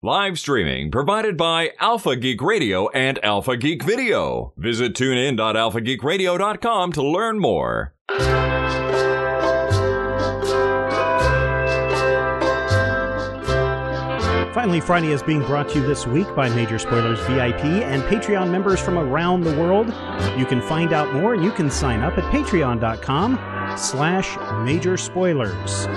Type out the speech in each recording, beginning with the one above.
Live streaming provided by Alpha Geek Radio and Alpha Geek Video. Visit tunein.alphageekradio.com to learn more. Finally, Friday is being brought to you this week by Major Spoilers VIP and Patreon members from around the world. You can find out more and you can sign up at patreon.com slash major spoilers.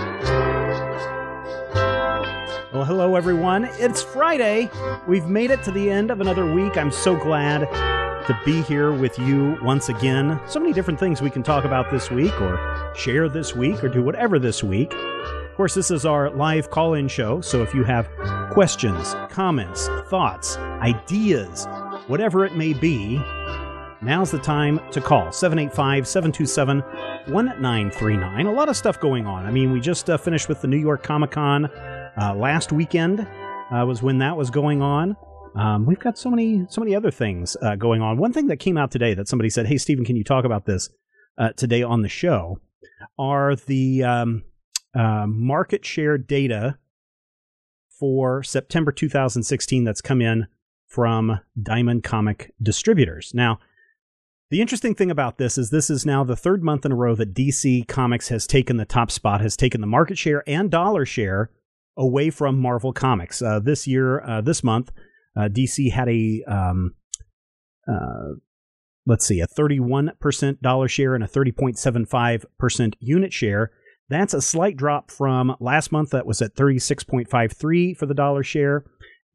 Well, hello everyone. It's Friday. We've made it to the end of another week. I'm so glad to be here with you once again. So many different things we can talk about this week or share this week or do whatever this week. Of course, this is our live call in show, so if you have questions, comments, thoughts, ideas, whatever it may be, now's the time to call 785 727 1939. A lot of stuff going on. I mean, we just uh, finished with the New York Comic Con uh, last weekend, uh, was when that was going on. Um, we've got so many, so many other things uh, going on. One thing that came out today that somebody said, "Hey, Stephen, can you talk about this uh, today on the show?" Are the um, uh, market share data for September 2016 that's come in from Diamond Comic Distributors. Now, the interesting thing about this is this is now the third month in a row that DC Comics has taken the top spot, has taken the market share and dollar share away from Marvel Comics. Uh, this year, uh, this month, uh, DC had a um, uh, let's see, a 31% dollar share and a 30.75% unit share. That's a slight drop from last month that was at 36.53 for the dollar share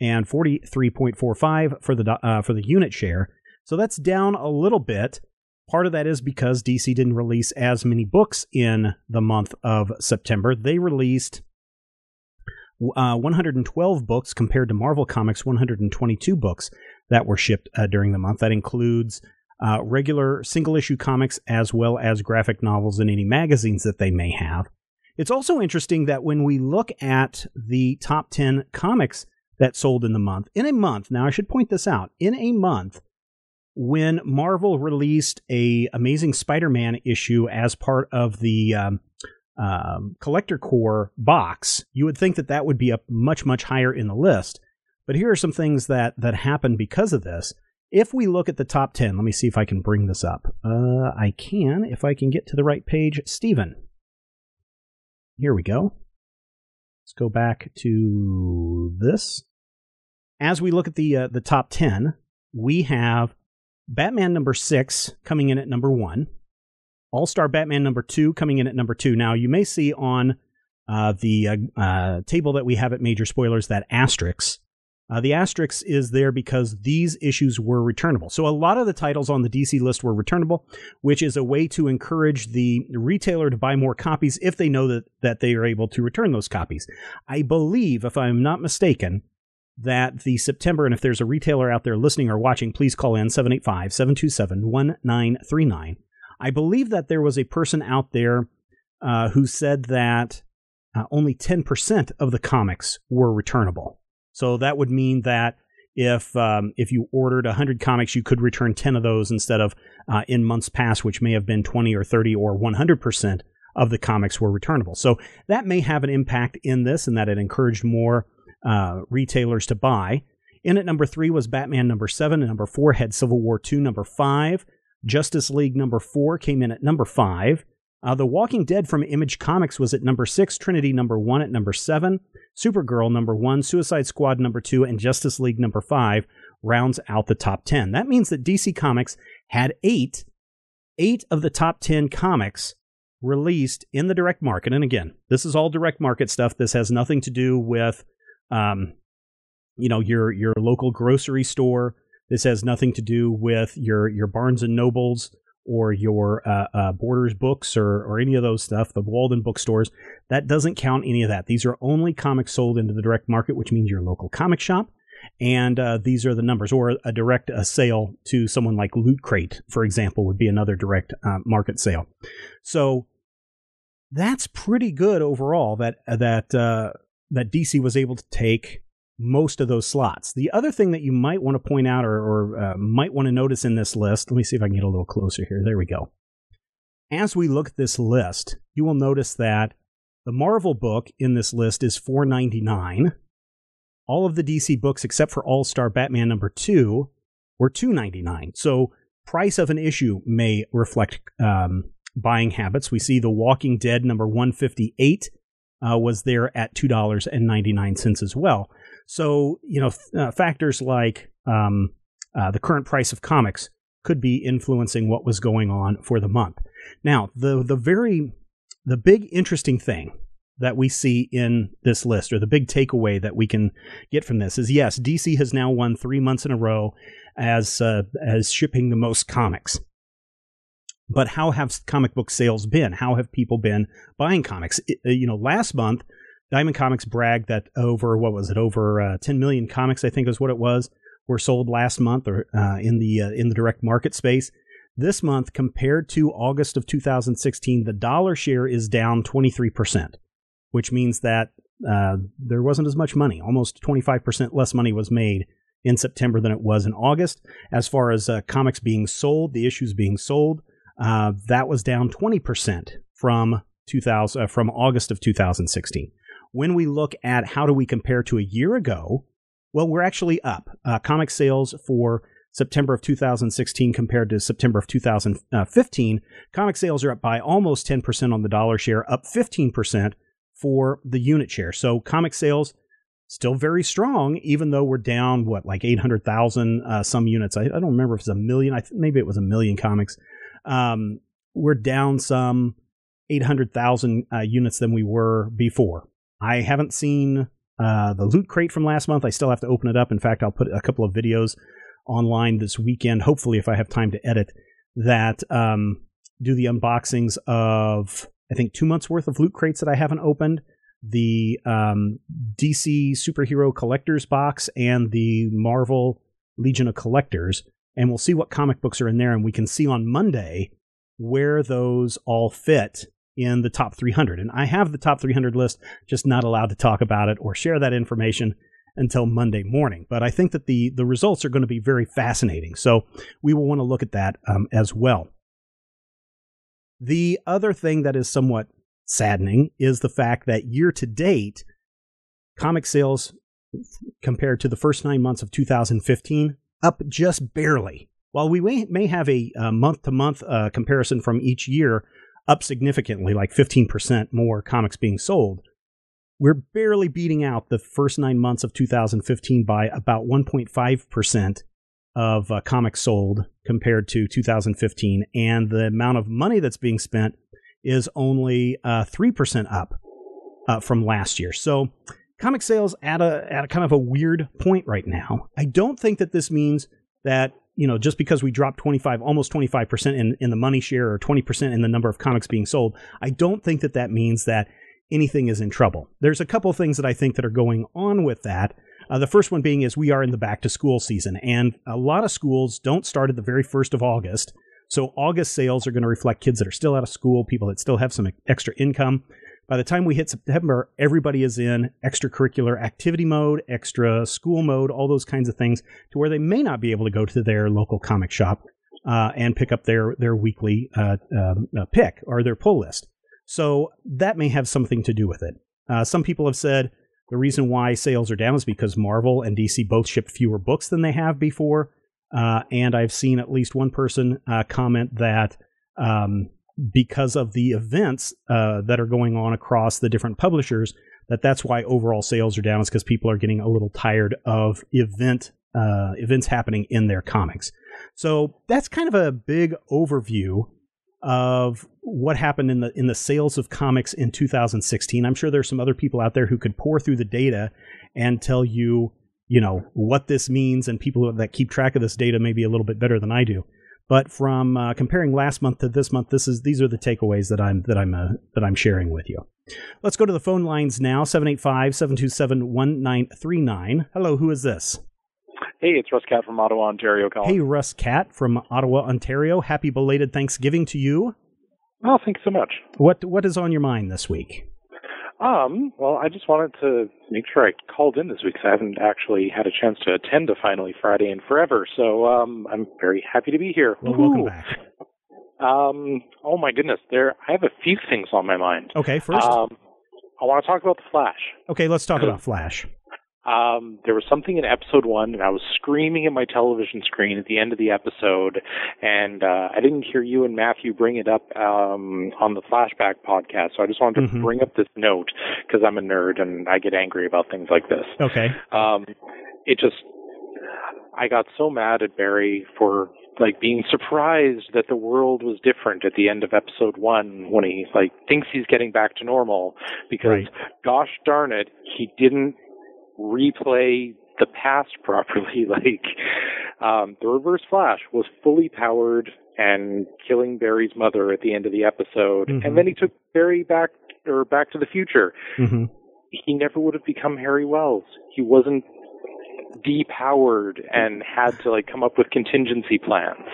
and 43.45 for the uh, for the unit share. So that's down a little bit. Part of that is because DC didn't release as many books in the month of September. They released uh, 112 books compared to Marvel Comics 122 books that were shipped uh, during the month. That includes uh, regular single issue comics as well as graphic novels and any magazines that they may have. It's also interesting that when we look at the top 10 comics that sold in the month, in a month, now I should point this out, in a month, when Marvel released a Amazing Spider-Man issue as part of the um, um, Collector Corps box, you would think that that would be up much much higher in the list. But here are some things that that happen because of this. If we look at the top 10, let me see if I can bring this up. Uh, I can if I can get to the right page. Stephen. Here we go. Let's go back to this. As we look at the uh, the top 10, we have Batman number 6 coming in at number 1. All-Star Batman number 2 coming in at number 2. Now, you may see on uh, the uh, uh, table that we have at Major Spoilers that asterisk uh, the asterisk is there because these issues were returnable. So a lot of the titles on the DC list were returnable, which is a way to encourage the retailer to buy more copies if they know that, that they are able to return those copies. I believe, if I'm not mistaken, that the September, and if there's a retailer out there listening or watching, please call in 785 727 1939. I believe that there was a person out there uh, who said that uh, only 10% of the comics were returnable. So that would mean that if um, if you ordered 100 comics, you could return 10 of those instead of uh, in months past, which may have been 20 or 30 or 100 percent of the comics were returnable. So that may have an impact in this, and that it encouraged more uh, retailers to buy. In at number three was Batman number seven, and number four had Civil War two. Number five, Justice League number four came in at number five. Uh, the Walking Dead from Image Comics was at number six, Trinity number one at number seven, Supergirl number one, Suicide Squad number two, and Justice League number five rounds out the top 10. That means that DC Comics had eight, eight of the top 10 comics released in the direct market. And again, this is all direct market stuff. This has nothing to do with, um, you know, your your local grocery store. This has nothing to do with your your Barnes and Nobles or your uh, uh, Borders books or, or any of those stuff, the Walden bookstores, that doesn't count any of that. These are only comics sold into the direct market, which means your local comic shop. And uh, these are the numbers, or a direct a sale to someone like Loot Crate, for example, would be another direct uh, market sale. So that's pretty good overall. That that uh, that DC was able to take most of those slots. The other thing that you might want to point out or, or uh, might want to notice in this list, let me see if I can get a little closer here. There we go. As we look at this list, you will notice that the Marvel book in this list is 499. all of the DC books except for All Star Batman number two were two ninety nine. So price of an issue may reflect um, buying habits. We see The Walking Dead number one fifty eight uh, was there at two dollars and ninety nine cents as well. So you know uh, factors like um, uh, the current price of comics could be influencing what was going on for the month. Now the the very the big interesting thing that we see in this list, or the big takeaway that we can get from this, is yes, DC has now won three months in a row as uh, as shipping the most comics. But how have comic book sales been? How have people been buying comics? It, uh, you know, last month, Diamond Comics bragged that over what was it? Over uh, 10 million comics, I think is what it was, were sold last month or uh, in the uh, in the direct market space. This month, compared to August of 2016, the dollar share is down 23 percent which means that uh, there wasn't as much money. Almost 25% less money was made in September than it was in August. As far as uh, comics being sold, the issues being sold, uh, that was down 20% from 2000 uh, from August of 2016. When we look at how do we compare to a year ago, well, we're actually up. Uh, comic sales for September of 2016 compared to September of 2015, comic sales are up by almost 10% on the dollar share, up 15% for the unit share. So comic sales still very strong, even though we're down what like eight hundred thousand uh, some units. I, I, don't remember if it's a million. I th- maybe it was a million comics. Um, we're down some eight hundred thousand uh, units than we were before. I haven't seen uh, the loot crate from last month. I still have to open it up. In fact, I'll put a couple of videos online this weekend. Hopefully, if I have time to edit that, um, do the unboxings of I think two months worth of loot crates that I haven't opened, the um, DC superhero collectors box, and the Marvel Legion of Collectors. And we'll see what comic books are in there, and we can see on Monday where those all fit in the top 300. And I have the top 300 list, just not allowed to talk about it or share that information until Monday morning. But I think that the the results are going to be very fascinating. So we will want to look at that um, as well. The other thing that is somewhat saddening is the fact that year to date, comic sales compared to the first nine months of 2015 up just barely. While we may have a month to month comparison from each year up significantly, like 15% more comics being sold, we're barely beating out the first nine months of 2015 by about 1.5% of uh, comics sold compared to 2015, and the amount of money that's being spent is only uh, 3% up uh, from last year. So, comic sales at a at a kind of a weird point right now. I don't think that this means that you know just because we dropped 25 almost 25% in in the money share or 20% in the number of comics being sold, I don't think that that means that anything is in trouble. There's a couple things that I think that are going on with that. Uh, the first one being is we are in the back to school season, and a lot of schools don't start at the very first of August. So August sales are going to reflect kids that are still out of school, people that still have some extra income. By the time we hit September, everybody is in extracurricular activity mode, extra school mode, all those kinds of things, to where they may not be able to go to their local comic shop uh, and pick up their their weekly uh, um, uh, pick or their pull list. So that may have something to do with it. Uh, some people have said the reason why sales are down is because Marvel and DC both ship fewer books than they have before. Uh, and I've seen at least one person uh, comment that um, because of the events uh, that are going on across the different publishers, that that's why overall sales are down. Is because people are getting a little tired of event uh, events happening in their comics. So that's kind of a big overview of what happened in the in the sales of comics in 2016. I'm sure there's some other people out there who could pour through the data and tell you, you know, what this means, and people that keep track of this data maybe a little bit better than I do. But from uh, comparing last month to this month, this is these are the takeaways that I'm that I'm uh, that I'm sharing with you. Let's go to the phone lines now 785-727-1939. Hello, who is this? Hey, it's Russ Cat from Ottawa, Ontario. Calling. Hey, Russ Cat from Ottawa, Ontario. Happy belated Thanksgiving to you. Oh, thanks so much. What What is on your mind this week? Um, well, I just wanted to make sure I called in this week because I haven't actually had a chance to attend to Finally Friday in forever. So um, I'm very happy to be here. Well, welcome back. Um, oh my goodness, there I have a few things on my mind. Okay, first, um, I want to talk about the Flash. Okay, let's talk about Flash. Um, there was something in episode one, and I was screaming at my television screen at the end of the episode, and uh, I didn't hear you and Matthew bring it up um, on the flashback podcast. So I just wanted to Mhm. bring up this note because I'm a nerd and I get angry about things like this. Okay. Um, it just, I got so mad at Barry for like being surprised that the world was different at the end of episode one when he like thinks he's getting back to normal because Right. gosh darn it, he didn't replay the past properly. like um, the Reverse Flash was fully powered and killing Barry's mother at the end of the episode, Mhm. and then he took Barry back or Back to the Future hmm he never would have become Harry Wells. He wasn't depowered and had to like come up with contingency plans.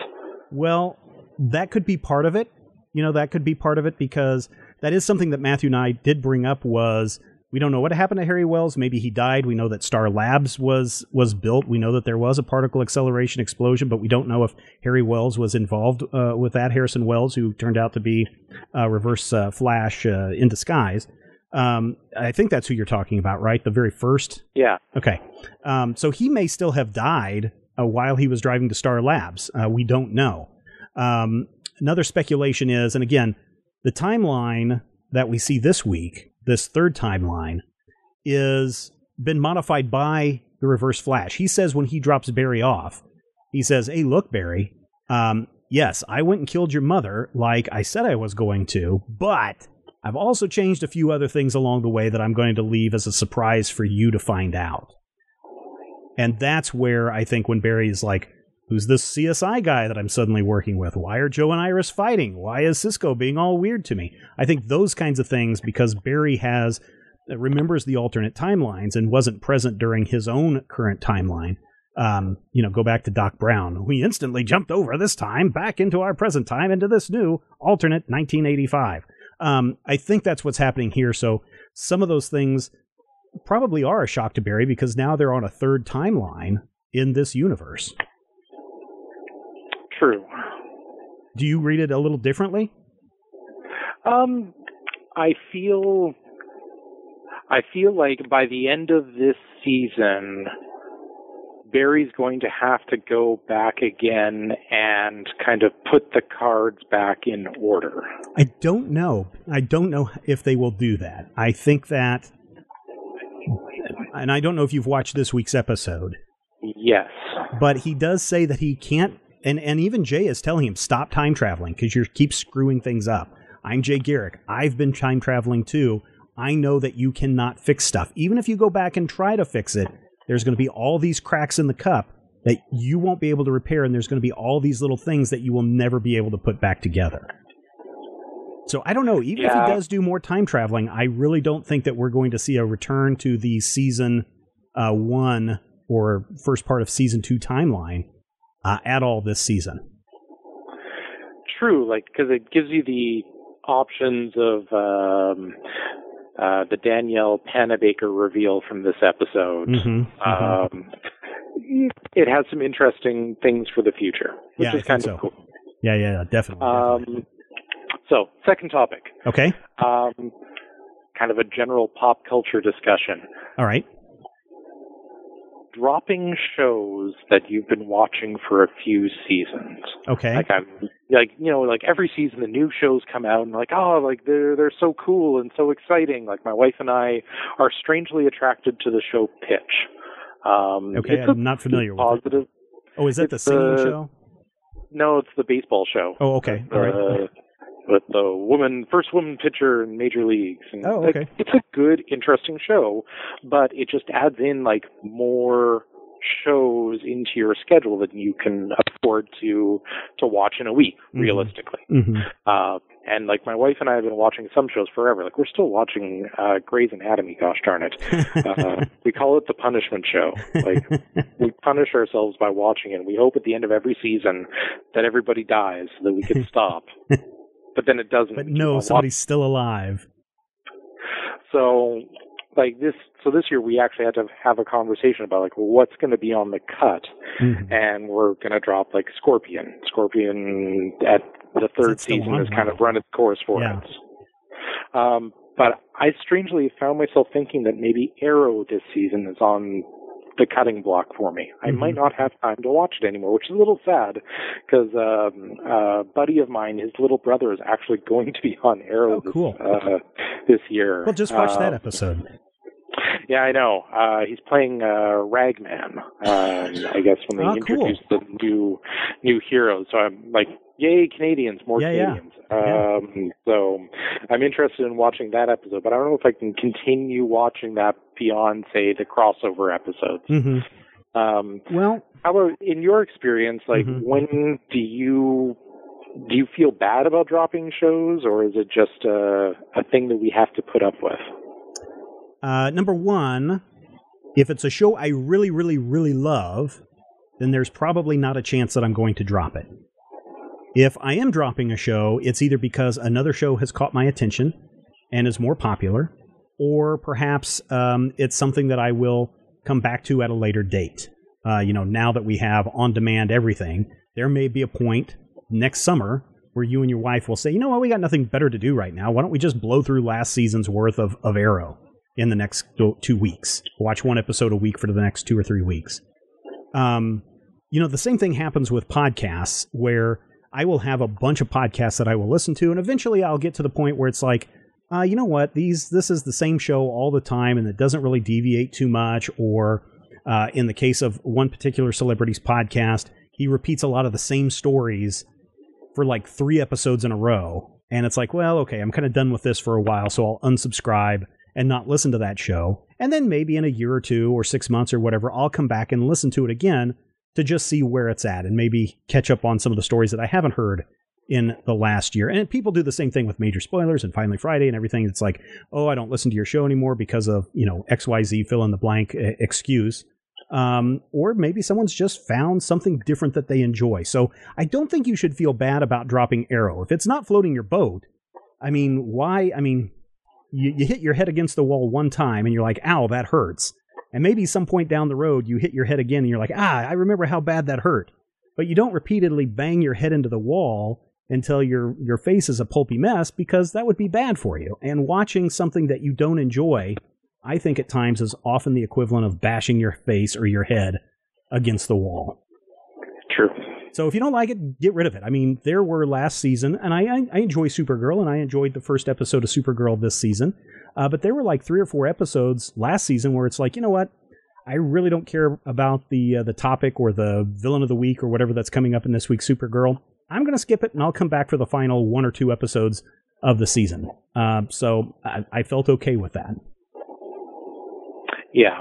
Well, that could be part of it. You know, that could be part of it because that is something that Matthew and I did bring up was we don't know what happened to Harry Wells. Maybe he died. We know that Star Labs was was built. We know that there was a particle acceleration explosion, but we don't know if Harry Wells was involved uh, with that. Harrison Wells, who turned out to be uh, Reverse uh, Flash uh, in disguise. Um, I think that's who you're talking about, right? The very first Yeah. Okay. Um, so he may still have died uh, while he was driving to Star Labs. Uh, we don't know. Um, another speculation is, and again, the timeline that we see this week, this third timeline, is been modified by the Reverse Flash. He says when he drops Barry off, he says, "Hey, look, Barry. Um, yes, I went and killed your mother, like I said I was going to, but." I've also changed a few other things along the way that I'm going to leave as a surprise for you to find out. And that's where I think when Barry is like, Who's this CSI guy that I'm suddenly working with? Why are Joe and Iris fighting? Why is Cisco being all weird to me? I think those kinds of things, because Barry has remembers the alternate timelines and wasn't present during his own current timeline. Um, you know, go back to Doc Brown. We instantly jumped over this time back into our present time into this new alternate 1985. Um, I think that's what's happening here. So some of those things probably are a shock to Barry because now they're on a third timeline in this universe. True. Do you read it a little differently? Um, I feel, I feel like by the end of this season, Barry's going to have to go back again and kind of put the cards back in order. I don't know. I don't know if they will do that. I think that, and I don't know if you've watched this week's episode, Yes. but he does say that he can't, and, and even Jay is telling him, stop time traveling because you keep screwing things up. I'm Jay Garrick. I've been time traveling too. I know that you cannot fix stuff. Even if you go back and try to fix it, there's going to be all these cracks in the cup that you won't be able to repair, and there's going to be all these little things that you will never be able to put back together. So I don't know. Even if he does do more time traveling, I really don't think that we're going to see a return to the season uh, one or first part of season two timeline uh, at all this season. True, like because it gives you the options of um, uh, the Danielle Panabaker reveal from this episode. Mhm, mhm. Um, it has some interesting things for the future, which Yeah, I is kind of so. cool. yeah, yeah, definitely. definitely. Um, so, second topic, okay, um, kind of a general pop culture discussion. all right. Dropping shows that you've been watching for a few seasons. Okay. Like I'm like you know like every season the new shows come out and like oh like they're they're so cool and so exciting. Like my wife and I are strangely attracted to the show Pitch. Um, Okay, it's a I'm not familiar with it. positive. Oh, is that the singing uh, show? No, it's the baseball show. Oh, okay. All right. With the woman, first woman pitcher in major leagues. And Oh, like, okay. it's a good, interesting show, but it just adds in like more shows into your schedule that you can afford to to watch in a week, Mhm. realistically. hmm Uh, and like my wife and I have been watching some shows forever. Like we're still watching uh, Grey's Anatomy. Gosh darn it! Uh, we call it the punishment show. Like we punish ourselves by watching it. We hope at the end of every season that everybody dies so that we can stop. but then it doesn't. but no, somebody's still alive. So like this. So this year we actually had to have a conversation about like well, what's going to be on the cut, Mhm. and we're going to drop like Scorpion. Scorpion at the third season on? has kind of run its course for Yeah. us. Um, but I strangely found myself thinking that maybe Arrow this season is on the cutting block for me. I Mhm. might not have time to watch it anymore, which is a little sad because um, a buddy of mine, his little brother, is actually going to be on Arrow Oh, this, cool. uh, this year. Well, just watch that Uh, episode. Yeah, I know. Uh, he's playing uh, Ragman. Um, I guess when they Oh, cool. introduced the new new heroes, so I'm like, yay, Canadians, more Yeah, yeah. Canadians. Um, so I'm interested in watching that episode, but I don't know if I can continue watching that beyond, say, the crossover episodes. hmm Um, Well, how about in your experience? Like, Mhm. when do you do you feel bad about dropping shows, or is it just a a thing that we have to put up with? Uh, number one, if it's a show I really, really, really love, then there's probably not a chance that I'm going to drop it. If I am dropping a show, it's either because another show has caught my attention and is more popular, or perhaps um, it's something that I will come back to at a later date. Uh, you know, now that we have on demand everything, there may be a point next summer where you and your wife will say, you know what, we got nothing better to do right now. Why don't we just blow through last season's worth of, of Arrow in the next two- weeks? Watch one episode a week for the next two or three weeks. Um, you know, the same thing happens with podcasts where I will have a bunch of podcasts that I will listen to, and eventually I'll get to the point where it's like, uh, you know what, these this is the same show all the time, and it doesn't really deviate too much. Or uh, in the case of one particular celebrity's podcast, he repeats a lot of the same stories for like three episodes in a row, and it's like, well, okay, I'm kind of done with this for a while, so I'll unsubscribe and not listen to that show. And then maybe in a year or two or six months or whatever, I'll come back and listen to it again to just see where it's at and maybe catch up on some of the stories that I haven't heard in the last year. And people do the same thing with major spoilers and Finally Friday and everything. It's like, oh, I don't listen to your show anymore because of, you know, XYZ fill in the blank excuse. Um, or maybe someone's just found something different that they enjoy. So I don't think you should feel bad about dropping Arrow. If it's not floating your boat, I mean, why? I mean, you, you hit your head against the wall one time and you're like, ow, that hurts. And maybe some point down the road you hit your head again and you're like, ah, I remember how bad that hurt. But you don't repeatedly bang your head into the wall until your your face is a pulpy mess because that would be bad for you. And watching something that you don't enjoy, I think at times is often the equivalent of bashing your face or your head against the wall. True. So if you don't like it, get rid of it. I mean, there were last season, and I, I, I enjoy Supergirl, and I enjoyed the first episode of Supergirl this season. Uh, but there were like three or four episodes last season where it's like, you know what? I really don't care about the uh, the topic or the villain of the week or whatever that's coming up in this week's Supergirl. I'm going to skip it, and I'll come back for the final one or two episodes of the season. Uh, so I, I felt okay with that. Yeah.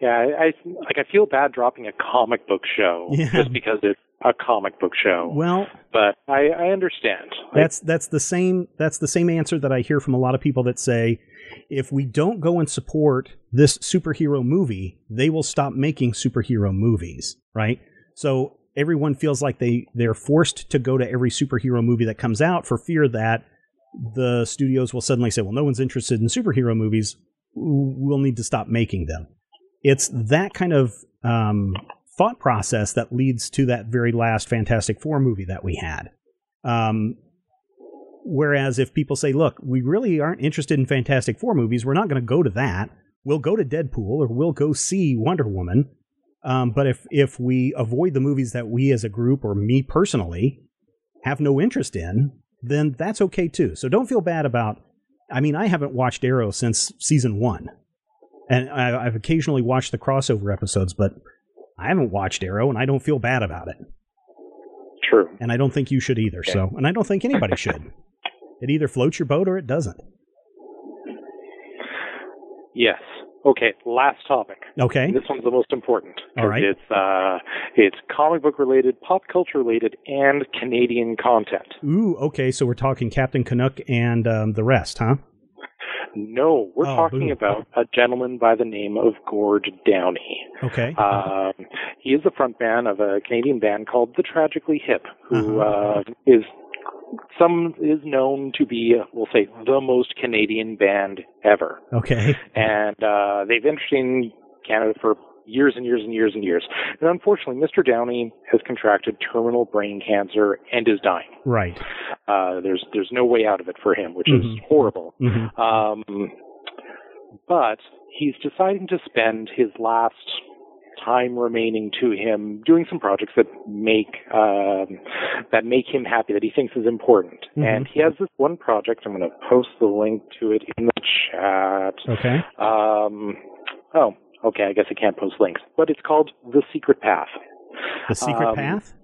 Yeah, I, I like I feel bad dropping a comic book show Yeah. just because it's a comic book show. Well, but I, I understand. That's that's the same that's the same answer that I hear from a lot of people that say if we don't go and support this superhero movie, they will stop making superhero movies, right? So everyone feels like they they're forced to go to every superhero movie that comes out for fear that the studios will suddenly say, "Well, no one's interested in superhero movies. We'll need to stop making them." It's that kind of um, thought process that leads to that very last Fantastic Four movie that we had. Um, whereas if people say, look, we really aren't interested in Fantastic Four movies, we're not going to go to that. We'll go to Deadpool or we'll go see Wonder Woman. Um, but if, if we avoid the movies that we as a group or me personally have no interest in, then that's okay too. So don't feel bad about. I mean, I haven't watched Arrow since season one, and I, I've occasionally watched the crossover episodes, but I haven't watched Arrow, and I don't feel bad about it. true. And I don't think you should either. So, and I don't think anybody should. It either floats your boat or it doesn't. Yes. Okay. Last topic. Okay. This one's the most important. All right. It's uh, it's comic book related, pop culture related, and Canadian content. Ooh, okay. So we're talking Captain Canuck and um, the rest, huh? No, we're Oh, talking about a gentleman by the name of Gord Downie. Okay. Um, he is the frontman of a Canadian band called The Tragically Hip, who Uh-huh. uh, is some is known to be, we'll say, the most Canadian band ever. okay. And uh, they've been interested in Canada for years and years and years and years. And unfortunately, Mr. Downie has contracted terminal brain cancer and is dying. Right. Uh, there's there's no way out of it for him, which mm-hmm. is horrible. Mm-hmm. Um, but he's deciding to spend his last time remaining to him doing some projects that make um, that make him happy that he thinks is important. Mm-hmm. And he has this one project. I'm going to post the link to it in the chat. Okay. Um, oh, okay. I guess I can't post links, but it's called The Secret Path. The Secret Um, Path.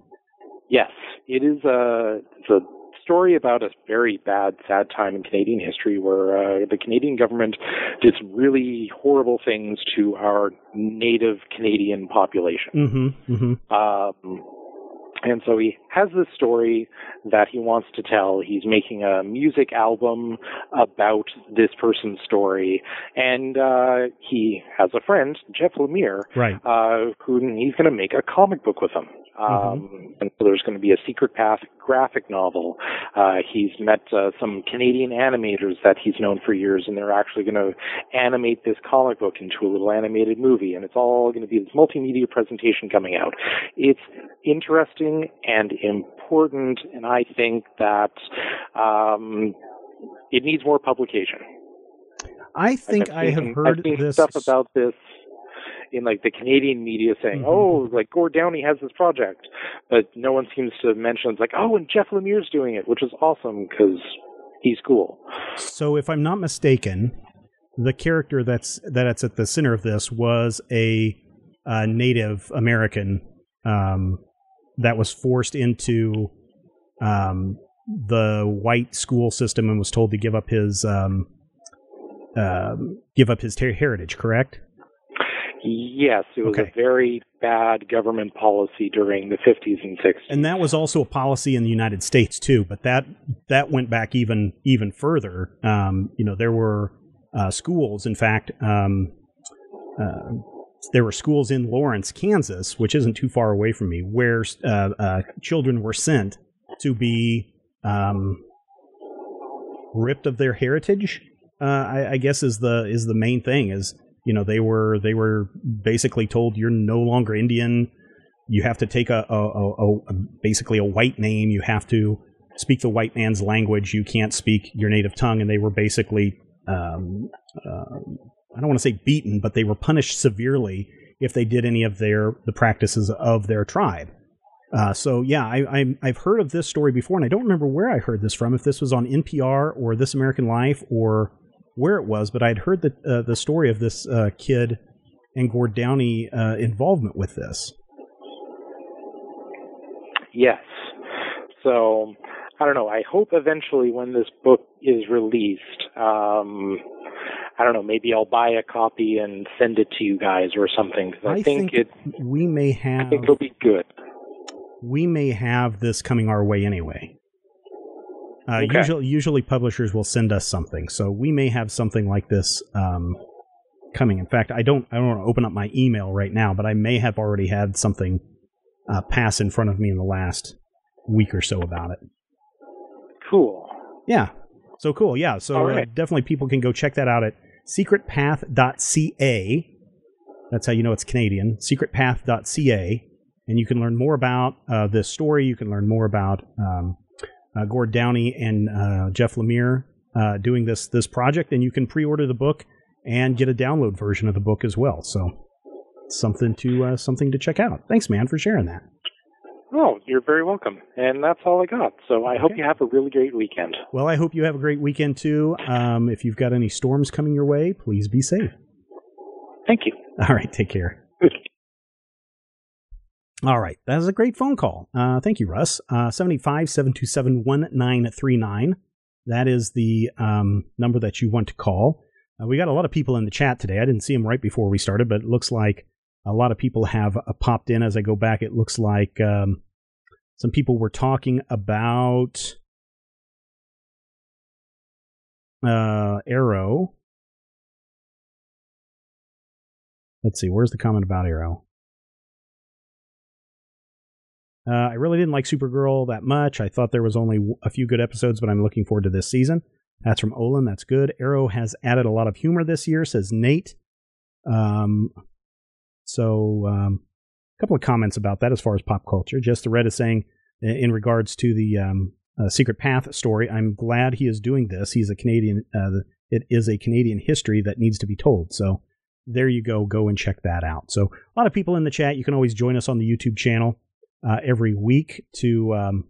Yes, it is a it's a story about a very bad, sad time in Canadian history where uh, the Canadian government did some really horrible things to our native Canadian population. Mm-hmm. Mm-hmm. Um, and so he has this story that he wants to tell. He's making a music album about this person's story, and uh, he has a friend, Jeff Lemire, Right. uh, who he's going to make a comic book with him. Um, And so there's going to be a Secret Path graphic novel. Uh, he's met uh, some Canadian animators that he's known for years, and they're actually going to animate this comic book into a little animated movie. And it's all going to be this multimedia presentation coming out. It's interesting and important, and I think that um, it needs more publication. I think I have seen- heard this stuff about this in like the Canadian media saying, Mhm. "Oh, like Gord Downie has this project," but no one seems to mention it's like, "Oh, and Jeff Lemire's doing it," which is awesome because he's cool. So, if I'm not mistaken, the character that's that's at the center of this was a, uh Native American um, that was forced into um, the white school system and was told to give up his um, um give up his ter- heritage. Correct? Yes, it was Okay. a very bad government policy during the 50s and 60s. and that was also a policy in the United States too. But that that went back even even further. Um, you know, there were uh, schools. In fact, um, uh, there were schools in Lawrence, Kansas, which isn't too far away from me, where uh, uh, children were sent to be um, ripped of their heritage. Uh, I, I guess is the is the main thing. Is you know they were they were basically told you're no longer Indian you have to take a, a, a, a basically a white name. You have to speak the white man's language. You can't speak your native tongue. And they were basically, um, uh, I don't want to say beaten, but they were punished severely if they did any of their the practices of their tribe. Uh, so yeah, I, I've heard of this story before, and I don't remember where I heard this from. If this was on NPR or This American Life or where it was, but I'd heard the uh, the story of this uh, kid and Gord Downie uh, involvement with this. Yes. So I don't know. I hope eventually when this book is released, um, I don't know. Maybe I'll buy a copy and send it to you guys or something. I, think, it. we may have. I think it'll be good. we may have this coming our way anyway. Uh, Okay. Usually, usually publishers will send us something, so we may have something like this um, coming. In fact, I don't I don't want to open up my email right now, but I may have already had something uh, pass in front of me in the last week or so about it. Cool. Yeah. So cool. Yeah. So All uh, definitely people can go check that out at secretpath.ca. That's how you know it's Canadian. Secretpath.ca. And you can learn more about uh, this story. You can learn more about um, uh, Gord Downie and uh, Jeff Lemire uh, doing this this project. And you can pre order the book and get a download version of the book as well. So something to uh, something to check out. Thanks, man, for sharing that. Oh, you're very welcome. And that's all I got. So I hope you have a really great weekend. Well, I hope you have a great weekend too. Um, if you've got any storms coming your way, please be safe. Thank you. All right, take care. All right, that was a great phone call. Uh, thank you, Russ. Uh, 75 727 1939. That is the um, number that you want to call. Uh, we got a lot of people in the chat today. I didn't see them right before we started, but it looks like a lot of people have uh, popped in as I go back. It looks like um, some people were talking about uh, Arrow. Let's see, where's the comment about Arrow? Uh, I really didn't like Supergirl that much. I thought there was only a few good episodes, but I'm looking forward to this season. That's from Olin. That's good. Arrow has added a lot of humor this year, says Nate. Um, So, um, a couple of comments about that as far as pop culture. Just the Red is saying, in regards to the um, uh, Secret Path story, I'm glad he is doing this. He's a Canadian. Uh, it is a Canadian history that needs to be told. So, there you go. Go and check that out. So, a lot of people in the chat. You can always join us on the YouTube channel uh, every week to um,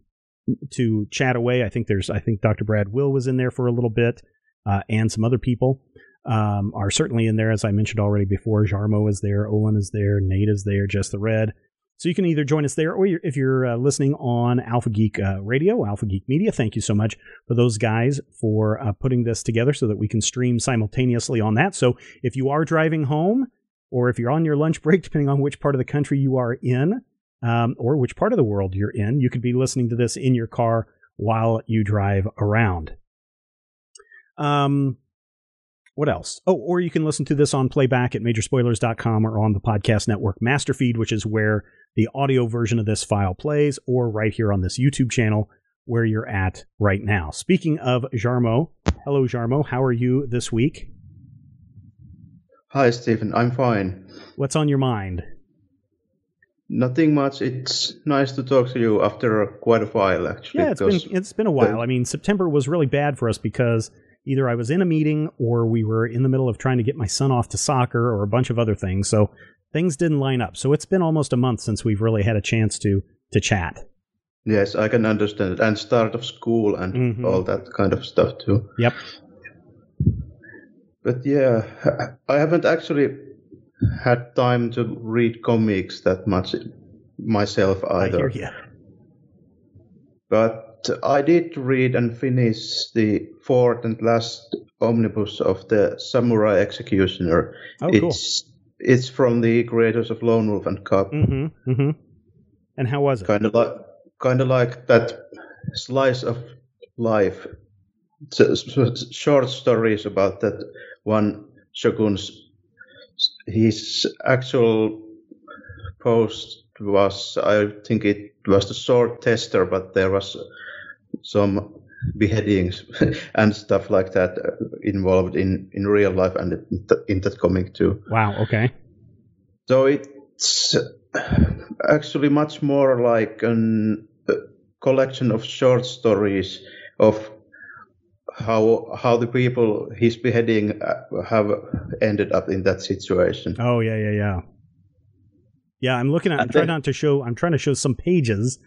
to chat away. I think there's. I think Dr. Brad Will was in there for a little bit, uh, and some other people um, are certainly in there, as I mentioned already before. Jarmo is there, Olin is there, Nate is there, Just the Red. So you can either join us there, or if you're uh, listening on Alpha Geek uh, Radio, Alpha Geek Media, thank you so much for those guys for uh, putting this together so that we can stream simultaneously on that. So if you are driving home, or if you're on your lunch break, depending on which part of the country you are in, um, or which part of the world you're in, you could be listening to this in your car while you drive around. Um, what else? Oh, or you can listen to this on playback at majorspoilers.com or on the podcast network Masterfeed, which is where the audio version of this file plays, or right here on this YouTube channel where you're at right now. Speaking of Jarmo, hello Jarmo, how are you this week? Hi Stephen, I'm fine. What's on your mind? Nothing much. It's nice to talk to you after quite a while, actually. Yeah, it's been it's been a while. I mean, September was really bad for us because either I was in a meeting or we were in the middle of trying to get my son off to soccer or a bunch of other things. So things didn't line up. So it's been almost a month since we've really had a chance to to chat. Yes, I can understand it. And start of school and mm-hmm. all that kind of stuff too. Yep. But yeah, I haven't actually had time to read comics that much myself either. I hear you. But I did read and finish the fourth and last omnibus of the Samurai Executioner. Oh, cool. It's it's from the creators of Lone Wolf and Cub. Mm-hmm, mm-hmm. And how was it? Kind of like kind of like that slice of life. Short stories about that one shogun's his actual post was I think it was the sword tester, but there was some beheadings and stuff like that involved in, in real life and in that comic too. Wow. Okay. So it's actually much more like a collection of short stories of how how the people he's beheading uh, have ended up in that situation. Oh yeah, yeah, yeah. Yeah, I'm looking at. I'm trying not to show. I'm trying to show some pages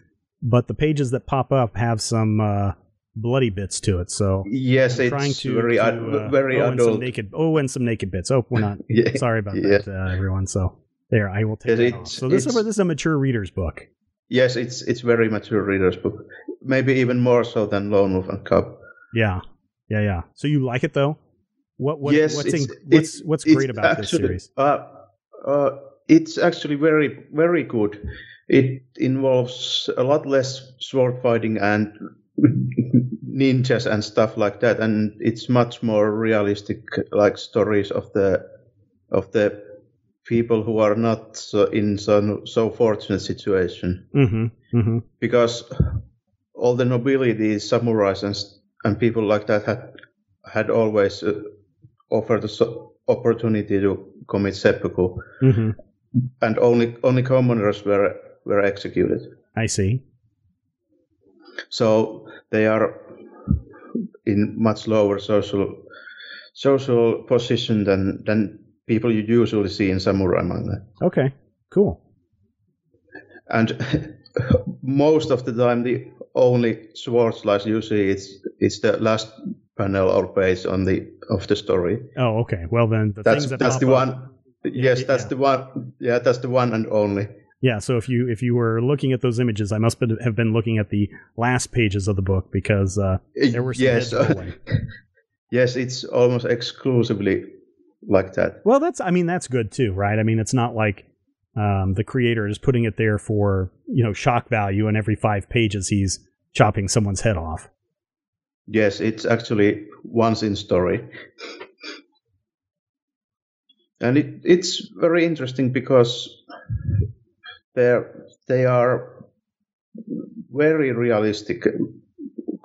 but the pages that pop up have some uh, bloody bits to it. So yes, I'm trying to very to, uh, very oh, adult. And naked, oh, and some naked bits. Oh, we're not. yeah. Sorry about yeah. that, uh, everyone. So there, I will take it. So this is a, this is a mature reader's book. Yes, it's it's very mature reader's book. Maybe even more so than Lone Wolf and Cub. Yeah, yeah, yeah. So you like it though? What what yes, what's in, what's what's great about actually, this series? Uh, uh, it's actually very very good it involves a lot less sword fighting and ninjas and stuff like that, and it's much more realistic, like stories of the of the people who are not so in so so fortunate situation. Mm-hmm, mm-hmm. Because all the nobility, samurais, and and people like that had had always uh, offered the opportunity to commit seppuku, mm-hmm. and only only commoners were were executed. I see. So they are in much lower social social position than than people you usually see in samurai manga. Okay, cool. And most of the time, the only sword slice you see is it's the last panel or page on the of the story. Oh, okay. Well then, the that's that that's the up, one. Yes, that's yeah. the one. Yeah, that's the one and only. Yeah, so if you if you were looking at those images, I must have been looking at the last pages of the book because uh, there were some yes, yes, it's almost exclusively like that. Well, that's I mean that's good too, right? I mean it's not like um, the creator is putting it there for you know shock value, and every five pages he's chopping someone's head off. Yes, it's actually once in story. And it, it's very interesting because they are very realistic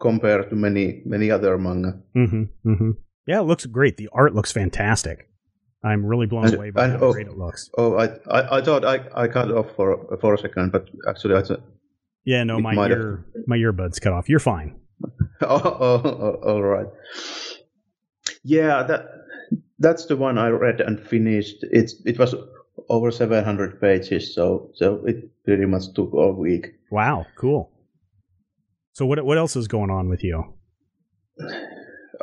compared to many many other manga. Mm-hmm, mm-hmm. Yeah, it looks great. The art looks fantastic. I'm really blown And- away by and- how oh. great it looks. Oh, I, I, I thought I, I cut off for for a second, but actually I. thought- Yeah, no, my have- ear my earbuds cut off. You're fine. Oh, oh, oh, all right. Yeah, that that's the one I read and finished. It's it was over 700 pages, so so it pretty much took all week. Wow, cool. So what what else is going on with you?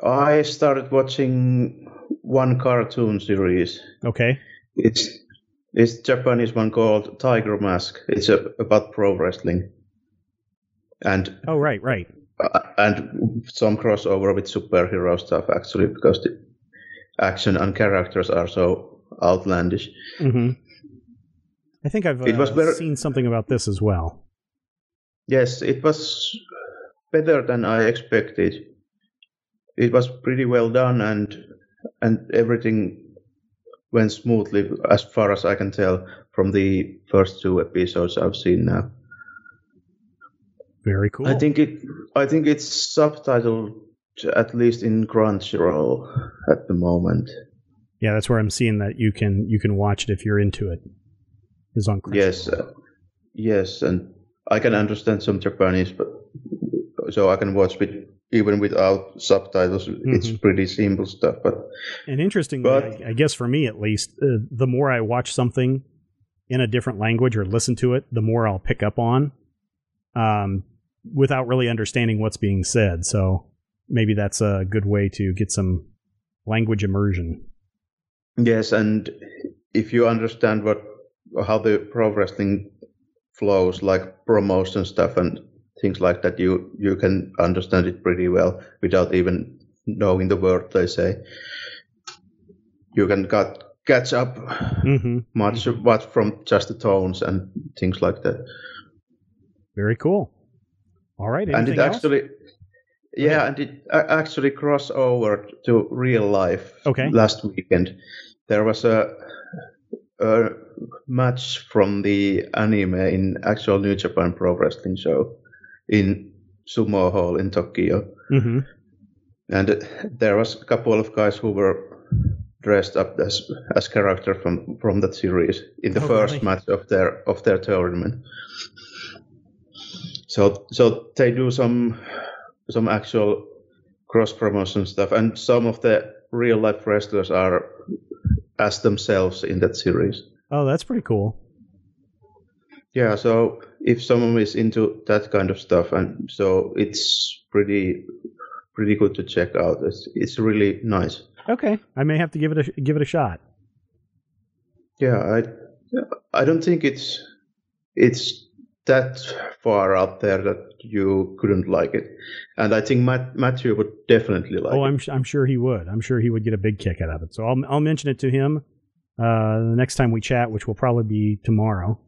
I started watching one cartoon series. Okay. It's it's Japanese one called Tiger Mask. It's a, about pro wrestling, and Oh, right, right. uh, and some crossover with superhero stuff actually because the action and characters are so outlandish. hmm I think I've uh, It was very- seen something about this as well. Yes, it was better than I expected. It was pretty well done and and everything went smoothly as far as I can tell from the first two episodes I've seen now. Very cool. I think it I think it's subtitled at least in Crunchyroll at the moment. Yeah, that's where I'm seeing that you can you can watch it if you're into it. Is on Crunchyroll. Yes, uh, yes, and I can understand some Japanese, but so I can watch with even without subtitles. It's Mhm. pretty simple stuff, but And interestingly, But- I, I guess for me at least, uh, the more I watch something in a different language or listen to it, the more I'll pick up on, um, without really understanding what's being said. So maybe that's a good way to get some language immersion. Yes, and if you understand what how the pro wrestling flows, like promotion stuff and things like that, you you can understand it pretty well without even knowing the word they say. You can got, catch up hmm much much from just the tones and things like that. Very cool. All right. and it else? actually yeah and it actually crossed over to real life Okay. last weekend there was a, a match from the anime in actual new japan pro wrestling show in sumo hall in tokyo hmm and there was a couple of guys who were dressed up as as character from from that series in the Oh, first really? match of their of their tournament. So so they do some some actual cross promotion stuff, and some of the real life wrestlers are as themselves in that series. Oh, that's pretty cool. Yeah, so if someone is into that kind of stuff, and so it's pretty pretty good to check out. It's it's really nice. Okay. I may have to give it a give it a shot. Yeah, I I don't think it's it's that far out there that you couldn't like it, and I think Matt, Matthew would definitely like oh, it. I'm I'm sure he would. I'm sure he would get a big kick out of it. So I'll I'll mention it to him uh, the next time we chat, which will probably be tomorrow.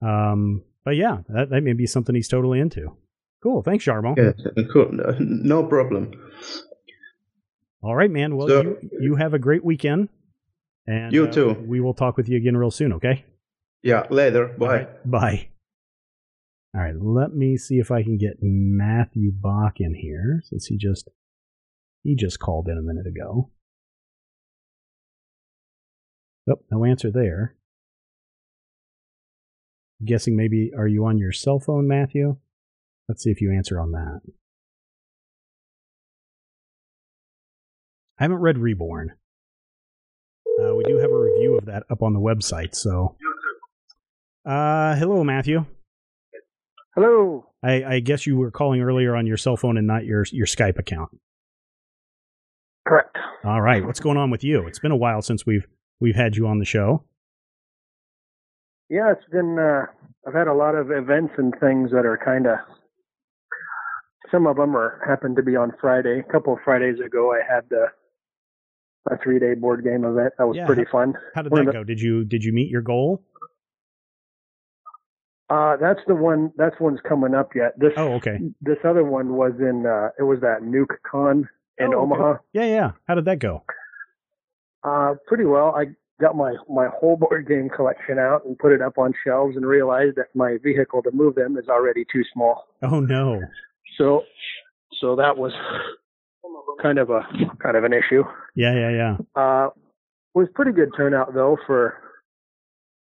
Um, but yeah, that that may be something he's totally into. Cool. Thanks, Jarmo. Yeah, cool. No, problem. All right, man. Well, So- you you have a great weekend. And You uh, too. We will talk with you again real soon. Okay. Yeah, later. Bye. Right, bye. All right, let me see if I can get Matthew Bach in here since he just he just called in a minute ago. Nope, no answer there. I'm guessing maybe are you on your cell phone, Matthew? Let's see if you answer on that. I haven't read Reborn. Uh, we do have a review of that up on the website, so. Uh, hello, Matthew. Hello. I, I guess you were calling earlier on your cell phone and not your your Skype account. Correct. All right, what's going on with you? It's been a while since we've we've had you on the show. Yeah, it's been. Uh, I've had a lot of events and things that are kind of. Some of them are happened to be on Friday. A couple of Fridays ago, I had uh, a three day board game event. That was Yeah, pretty fun. How did One that the- go? Did you did you meet your goal? Uh, that's the one. That's one's coming up yet. This Oh, okay. this other one was in. Uh, it was that Nuke Con in Oh, okay. Omaha. Yeah, yeah. How did that go? Uh, pretty well. I got my my whole board game collection out and put it up on shelves and realized that my vehicle to move them is already too small. Oh no. So so that was kind of a kind of an issue. Yeah, yeah, yeah. Uh, was pretty good turnout though for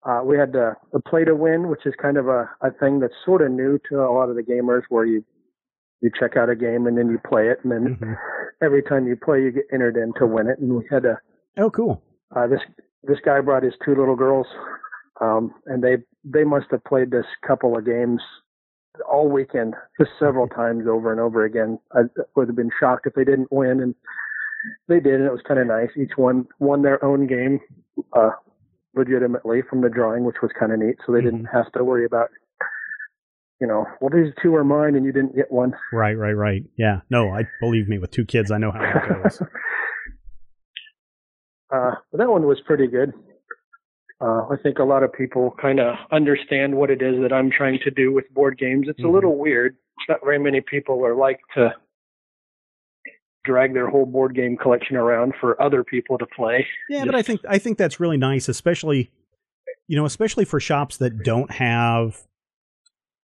uh, we had the, the play to win, which is kind of a, a thing that's sort of new to a lot of the gamers where you you check out a game and then you play it and then Mhm. every time you play you get entered in to win it and we had a Oh, cool. uh, this this guy brought his two little girls um, and they they must have played this couple of games all weekend just several times over and over again I would have been shocked if they didn't win and they did and it was kind of nice each one won their own game uh, legitimately from the drawing which was kind of neat so they didn't have to worry about you know well these two are mine and you didn't get one Right, right, right. Yeah. No, I believe me. With two kids, I know how that goes. uh, that one was pretty good. Uh, I think a lot of people kind of understand what it is that I'm trying to do with board games. It's Mhm. a little weird. Not very many people are like to drag their whole board game collection around for other people to play. Yeah, but I think I think that's really nice, especially you know, especially for shops that don't have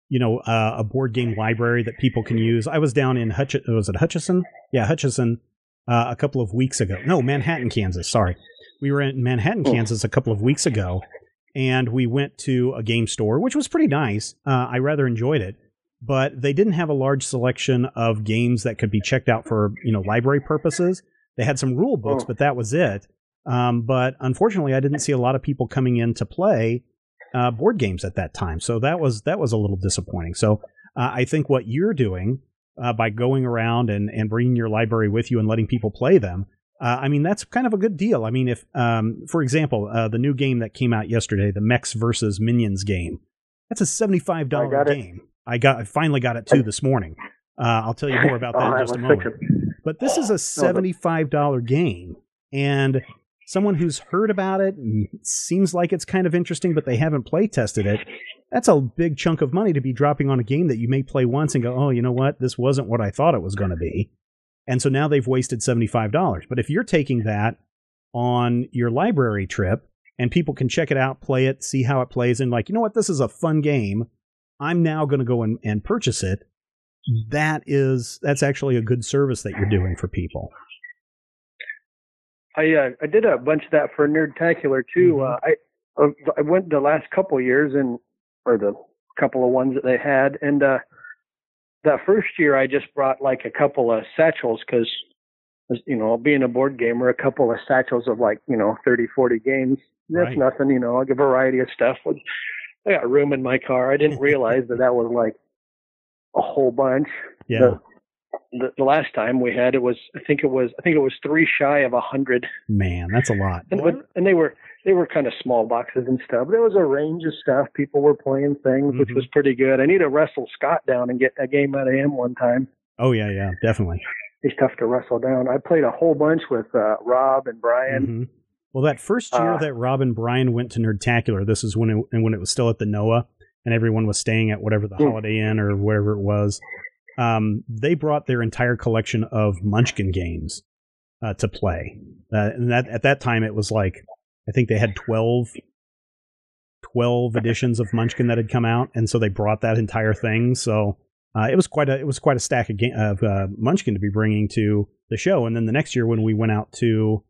you know uh, a board game library that people can use. I was down in Hutch was it Hutchinson? Yeah, Hutchinson uh, a couple of weeks ago. No, Manhattan, Kansas. Sorry, we were in Manhattan, Oh. Kansas a couple of weeks ago, and we went to a game store, which was pretty nice. Uh, I rather enjoyed it. But they didn't have a large selection of games that could be checked out for you know library purposes. They had some rule books, Oh. but that was it. Um, but unfortunately, I didn't see a lot of people coming in to play uh, board games at that time. So that was that was a little disappointing. So uh, I think what you're doing uh, by going around and and bringing your library with you and letting people play them. Uh, I mean that's kind of a good deal. I mean, if um, for example, uh, the new game that came out yesterday, the Mechs versus Minions game, that's a seventy-five dollar game. it. I got I finally got it too this morning. Uh, I'll tell you more about that Oh, in just a moment. But this is a seventy-five dollar game, and someone who's heard about it and seems like it's kind of interesting, but they haven't play tested it. That's a big chunk of money to be dropping on a game that you may play once and go, oh, you know what, this wasn't what I thought it was going to be, and so now they've wasted seventy-five dollars. But if you're taking that on your library trip and people can check it out, play it, see how it plays, and like, you know what, this is a fun game. I'm now going to go and, and purchase it that is that's actually a good service that you're doing for people. I uh, I did a bunch of that for Nerdtacular too. Mhm. Uh, I uh, I went the last couple of years and or the couple of ones that they had, and uh, that first year I just brought like a couple of satchels because you know being a board gamer, a couple of satchels of like you know 30, 40 games. That's Right. nothing, you know. Like a variety of stuff. I got room in my car. I didn't realize that that was like a whole bunch Yeah. the, the the last time we had it was I think it was I think it was three shy of a hundred Man, that's a lot. and and they were they were kind of small boxes and stuff. There was a range of stuff. People were playing things, which Mhm. was pretty good. I need to wrestle Scott down and get a game out of him one time. Oh yeah, yeah, definitely. He's tough to wrestle down. I played a whole bunch with uh, Rob and Brian. Mhm. Well, that first year Uh, that Rob and Brian went to Nerdtacular, this is when it and when it was still at the Noah, and everyone was staying at whatever the Mm. Holiday Inn or wherever it was. Um, they brought their entire collection of Munchkin games uh, to play, uh, and that at that time it was like I think they had 12, 12 editions of Munchkin that had come out, and so they brought that entire thing. So uh, it was quite a it was quite a stack of, of uh, Munchkin to be bringing to the show. And then the next year when we went out to,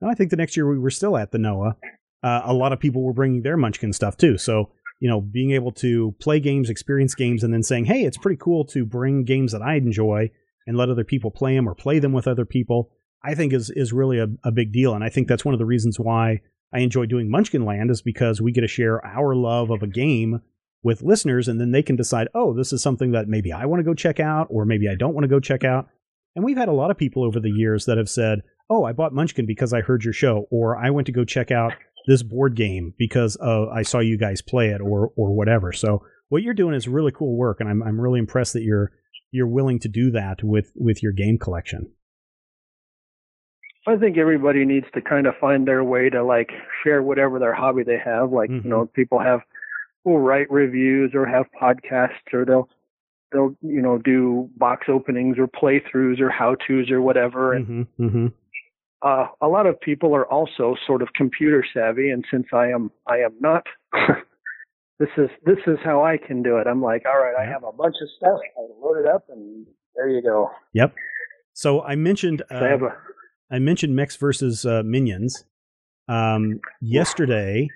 no, I think the next year we were still at the Noah. Uh, a lot of people were bringing their Munchkin stuff too. So you know, being able to play games, experience games, and then saying, "Hey, it's pretty cool to bring games that I enjoy and let other people play them or play them with other people." I think is is really a, a big deal, and I think that's one of the reasons why I enjoy doing Munchkin Land is because we get to share our love of a game with listeners, and then they can decide, "Oh, this is something that maybe I want to go check out, or maybe I don't want to go check out." And we've had a lot of people over the years that have said, "Oh, I bought Munchkin because I heard your show," or "I went to go check out this board game because uh, I saw you guys play it or or whatever. So what you're doing is really cool work, and I'm I'm really impressed that you're you're willing to do that with with your game collection. I think everybody needs to kind of find their way to like share whatever their hobby they have. Like Mhm. you know, people have will write reviews or have podcasts or they'll they'll you know do box openings or playthroughs or how tos or whatever. And Mm-hmm, mm-hmm. Uh, a lot of people are also sort of computer savvy, and since I am I am not. this is this is how I can do it. I'm like, all right, I have a bunch of stuff. I load it up, and there you go. Yep. So I mentioned uh, So I have a I mentioned Mechs versus uh, Minions. Um, yesterday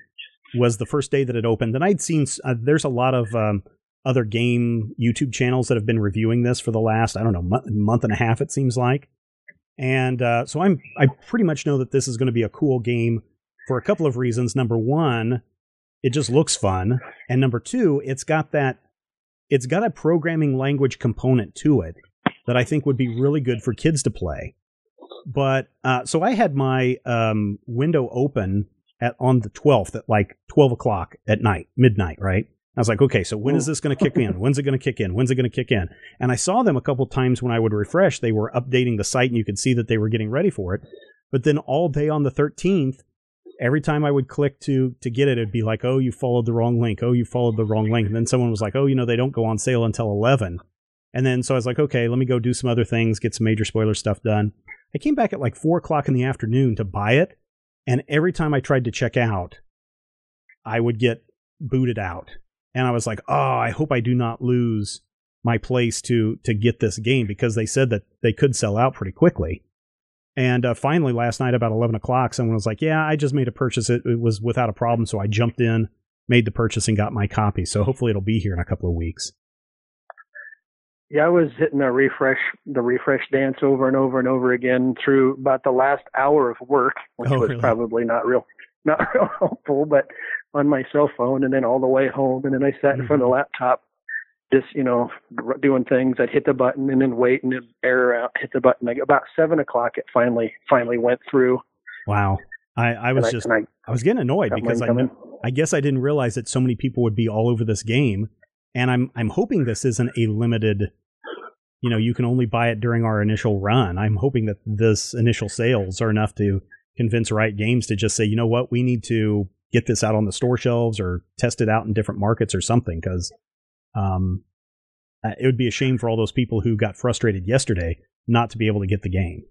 was the first day that it opened, and I'd seen uh, there's a lot of um, other game YouTube channels that have been reviewing this for the last I don't know month, month and a half. It seems like, and uh, so I'm I pretty much know that this is going to be a cool game for a couple of reasons. Number one, it just looks fun, and number two, it's got that it's got a programming language component to it that I think would be really good for kids to play. But uh, so I had my um, window open at on the 12th at like 12 o'clock at night, midnight, right? I was like, okay, so when is oh. this going to kick in? When's it going to kick in? When's it going to kick in? And I saw them a couple times when I would refresh. They were updating the site and you could see that they were getting ready for it. But then all day on the 13th, every time I would click to to get it, it'd be like, oh, you followed the wrong link. Oh, you followed the wrong link. And then someone was like, oh, you know, they don't go on sale until 11. And then so I was like, okay, let me go do some other things, get some major spoiler stuff done. I came back at like four o'clock in the afternoon to buy it. And every time I tried to check out, I would get booted out. And I was like, oh, I hope I do not lose my place to to get this game because they said that they could sell out pretty quickly. And uh, finally, last night about eleven o'clock, someone was like, "Yeah, I just made a purchase. It, it was without a problem, so I jumped in, made the purchase, and got my copy. So hopefully, it'll be here in a couple of weeks." Yeah, I was hitting the refresh the refresh dance over and over and over again through about the last hour of work, which Oh, was really? probably not real not real helpful, but on my cell phone and then all the way home and then I sat in front of the mm-hmm. laptop just, you know, doing things. I'd hit the button and then wait and then error out, hit the button. Like about seven o'clock it finally finally went through. Wow, I, I was I, just I I was getting annoyed because I coming. I guess I didn't realize that so many people would be all over this game, and I'm I'm hoping this isn't a limited. You know, you can only buy it during our initial run. I'm hoping that this initial sales are enough to convince Riot Games to just say, you know what, we need to get this out on the store shelves or test it out in different markets or something, because um, it would be a shame for all those people who got frustrated yesterday not to be able to get the game.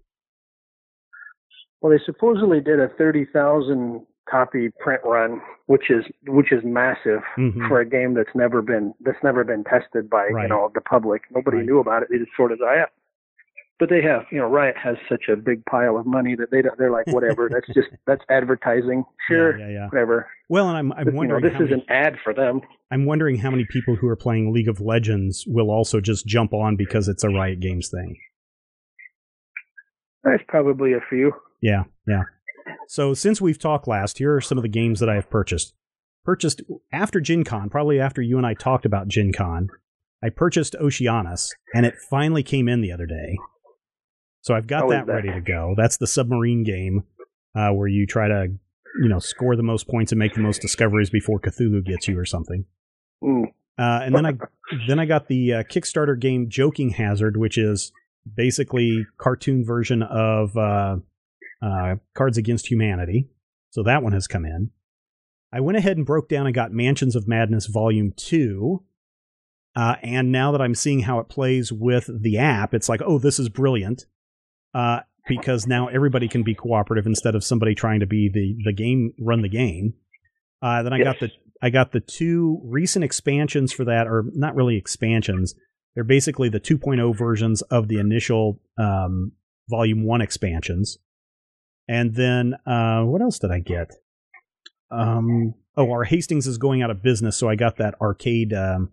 Well, they supposedly did a thirty thousand copy print run, which is which is massive Mhm. for a game that's never been that's never been tested by Right. you know the public. Nobody Right. knew about it. They just sort of yeah. But they have, you know, Riot has such a big pile of money that they don't, they're like, whatever. that's just that's advertising. Sure, Yeah, yeah, yeah. whatever. Well, and I'm I'm But, you know, wondering this is many- an ad for them. I'm wondering how many people who are playing League of Legends will also just jump on because it's a Riot Games thing. There's probably a few. Yeah, yeah. So since we've talked last, here are some of the games that I have purchased. Purchased after Gen Con, probably after you and I talked about Gen Con, I purchased Oceanos, and it finally came in the other day. So I've got that, that? ready to go. That's the submarine game uh, where you try to, you know, score the most points and make the most discoveries before Cthulhu gets you or something. Mm. Uh, and then I then I got the uh, Kickstarter game Joking Hazard, which is basically cartoon version of uh, uh, Cards Against Humanity. So that one has come in. I went ahead and broke down and got Mansions of Madness Volume Two. Uh, and now that I'm seeing how it plays with the app, it's like, oh, this is brilliant. Uh, because now everybody can be cooperative instead of somebody trying to be the the game run the game. Uh, then I got the I got the two recent expansions for that, or not really expansions. They're basically the 2.0 versions of the initial um, Volume 1 expansions. And then, uh, what else did I get? Um, oh, our Hastings is going out of business, so I got that arcade um,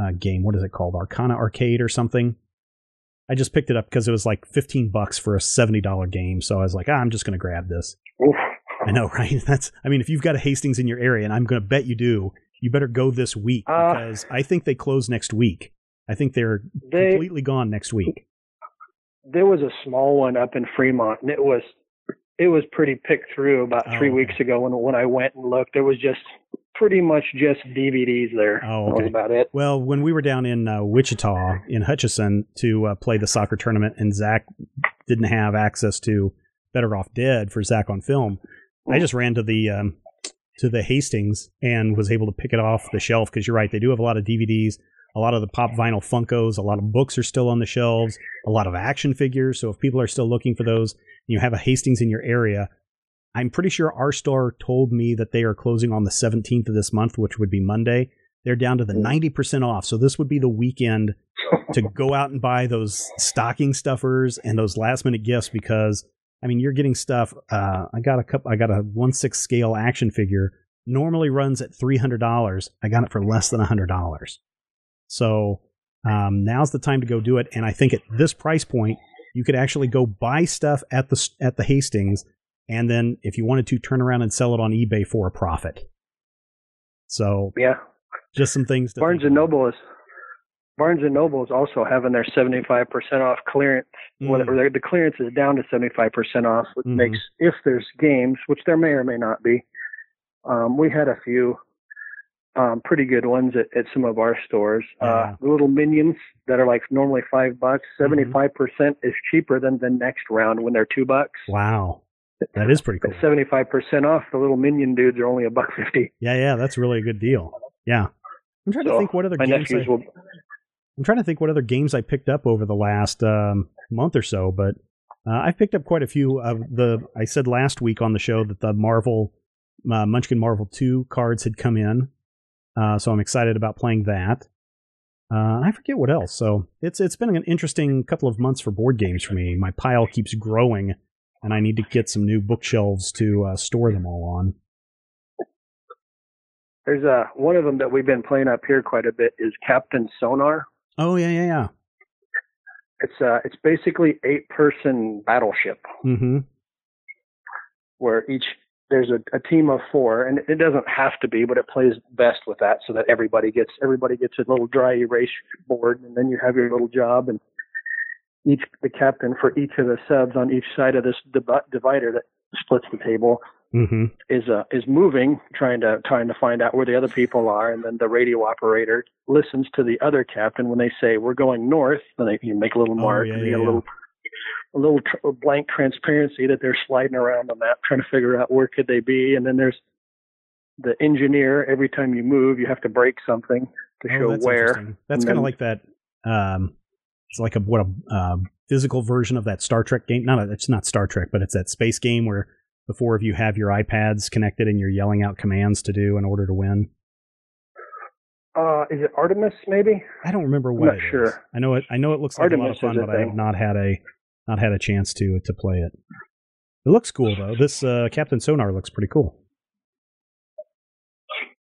uh, game. What is it called? Arcana Arcade or something? I just picked it up because it was like 15 bucks for a $70 game. So I was like, ah, I'm just going to grab this. Oof. I know, right? That's. I mean, if you've got a Hastings in your area, and I'm going to bet you do, you better go this week Uh, because I think they close next week. I think they're They completely gone next week. there was a small one up in Fremont, and it was it was pretty picked through about Oh, three okay. weeks ago when when I went and looked. There was just pretty much just DVDs there. Oh, That was okay. about it. Well, when we were down in uh, Wichita in Hutchinson to uh, play the soccer tournament, and Zach didn't have access to Better Off Dead for Zach on film, I just ran to the um, to the Hastings and was able to pick it off the shelf because you're right, they do have a lot of DVDs, a lot of the pop vinyl Funkos, a lot of books are still on the shelves, a lot of action figures. So if people are still looking for those, and you have a Hastings in your area. I'm pretty sure our store told me that they are closing on the 17th of this month, which would be Monday. They're down to the 90% off. So this would be the weekend to go out and buy those stocking stuffers and those last minute gifts because I mean, you're getting stuff. Uh, I got a couple. I got a one six scale action figure. Normally runs at three hundred dollars. I got it for less than hundred dollars. So um, now's the time to go do it. And I think at this price point, you could actually go buy stuff at the at the Hastings, and then if you wanted to, turn around and sell it on eBay for a profit. So Yeah. just some things. To Barnes and. Noble is Barnes and Noble is also having their 75% off clearance. Mm. the clearance is down to 75% off, which Mhm. makes if there's games, which there may or may not be. Um, we had a few um, pretty good ones at, at some of our stores. Uh, the little minions that are like normally five bucks, Mhm. 75 percent is cheaper than the next round when they're two bucks. Wow, that is pretty cool. 75 percent off, the little minion dudes are only a buck fifty. Yeah, yeah, that's really a good deal. Yeah, I'm trying to think what other games. I, will. I'm trying to think what other games I picked up over the last um, month or so, but uh, I've picked up quite a few of the. I said last week on the show that the Marvel uh, Munchkin Marvel Two cards had come in, uh, so I'm excited about playing that. Uh, I forget what else. So it's it's been an interesting couple of months for board games for me. My pile keeps growing, and I need to get some new bookshelves to uh, store them all on. There's uh, one of them that we've been playing up here quite a bit is Captain Sonar. Oh yeah, yeah, yeah. It's uh, it's basically eight person battleship Mm-hmm. where each there's a, a team of four, and it doesn't have to be, but it plays best with that, so that everybody gets everybody gets a little dry erase board, and then you have your little job, and each the captain for each of the subs on each side of this div- divider that splits the table Mm-hmm. is uh, is moving, trying to trying to find out where the other people are, and then the radio operator listens to the other captain when they say we're going north. Then they you make a little Oh, mark, yeah, and you yeah, get a little a little tr- blank transparency that they're sliding around the map trying to figure out where could they be, and then there's the engineer. Every time you move, you have to break something to Oh, show that's where. That's kind of like that. Um, it's like a what a uh, physical version of that Star Trek game. Not a, it's not Star Trek, but it's that space game where the four of you have your iPads connected and you're yelling out commands to do in order to win. Uh, is it Artemis? Maybe. I don't remember I'm what not it is. sure. I know it. I know it looks like a lot of fun, but I have not had a not had a chance to to play it. It looks cool though. This uh, Captain Sonar looks pretty cool.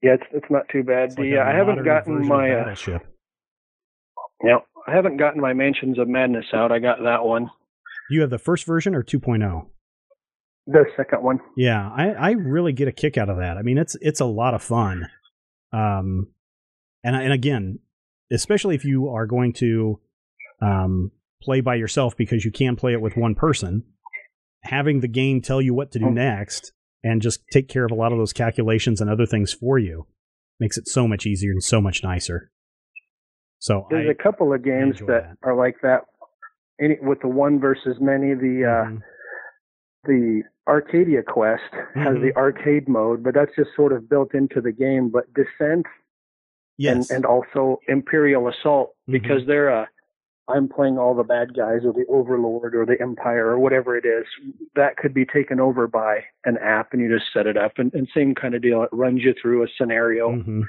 Yeah, it's it's not too bad. Like the, uh, I haven't gotten my uh, Battleship. I haven't gotten my Mansions of Madness out. I got that one, You have the first version or 2.0? the second one. Yeah, I, I really get a kick out of that. I mean, it's it's a lot of fun. Um, and and again, especially if you are going to um, play by yourself because you can play it with one person, having the game tell you what to do Oh. next and just take care of a lot of those calculations and other things for you makes it so much easier and so much nicer. So There's I, a couple of games that, that. are like that. Any, with the one versus many, the uh, Mhm. the Arcadia Quest has Mhm. the arcade mode, but that's just sort of built into the game. But Descent yes, and, and also Imperial Assault, because they're uh, I'm playing all the bad guys or the Overlord or the Empire or whatever it is. That could be taken over by an app, and you just set it up, and, and same kind of deal. It runs you through a scenario. hmm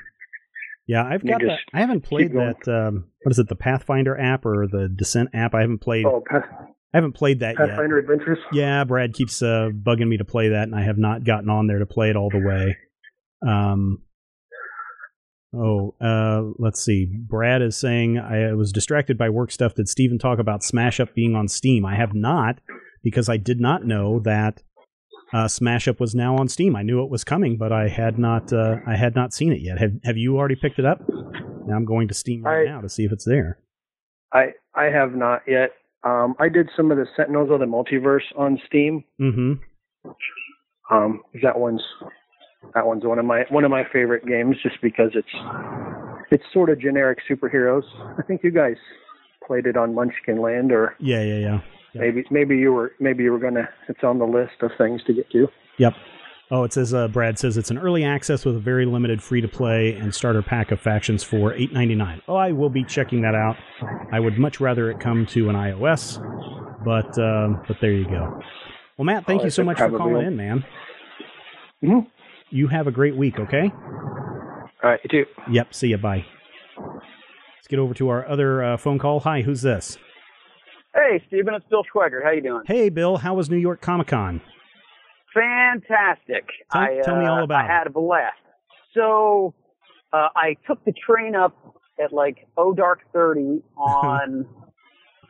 Yeah, I've got that. I haven't played that. Um, what is it? The Pathfinder app or the Descent app? I haven't played. Oh, Path, I haven't played that yet. Pathfinder Adventures. Yeah, Brad keeps uh, bugging me to play that, and I have not gotten on there to play it all the way. Um, oh, uh, let's see. Brad is saying I was distracted by work stuff. Did Stephen talk about Smash Up being on Steam? I have not because I did not know that uh, Smash Up was now on Steam. I knew it was coming, but I had not. Uh, I had not seen it yet. Have Have you already picked it up? Now I'm going to Steam right I- now to see if it's there. I I have not yet. Um, I did some of the Sentinels of the Multiverse on Steam. Mm-hmm. Um, that one's that one's one of my one of my favorite games, just because it's it's sort of generic superheroes. I think you guys played it on Munchkin Land, or Yeah, yeah, yeah. Yep. maybe maybe you were maybe you were gonna. It's on the list of things to get to. Yep. Oh, it says uh, Brad says it's an early access with a very limited free to play and starter pack of factions for eight ninety nine. Oh, I will be checking that out. I would much rather it come to an iOS, but um, but there you go. Well, Matt, thank Oh, you so much for calling will. in, man. Mhm. You have a great week. Okay. All right, you too. Yep. See you. Bye. Let's get over to our other uh, phone call. Hi, who's this? Hey, Stephen, it's Bill Schweigart. How you doing? Hey, Bill, how was New York Comic Con? Fantastic. Tell, I, tell me all uh, about I had a blast. So uh, I took the train up at like oh dark thirty on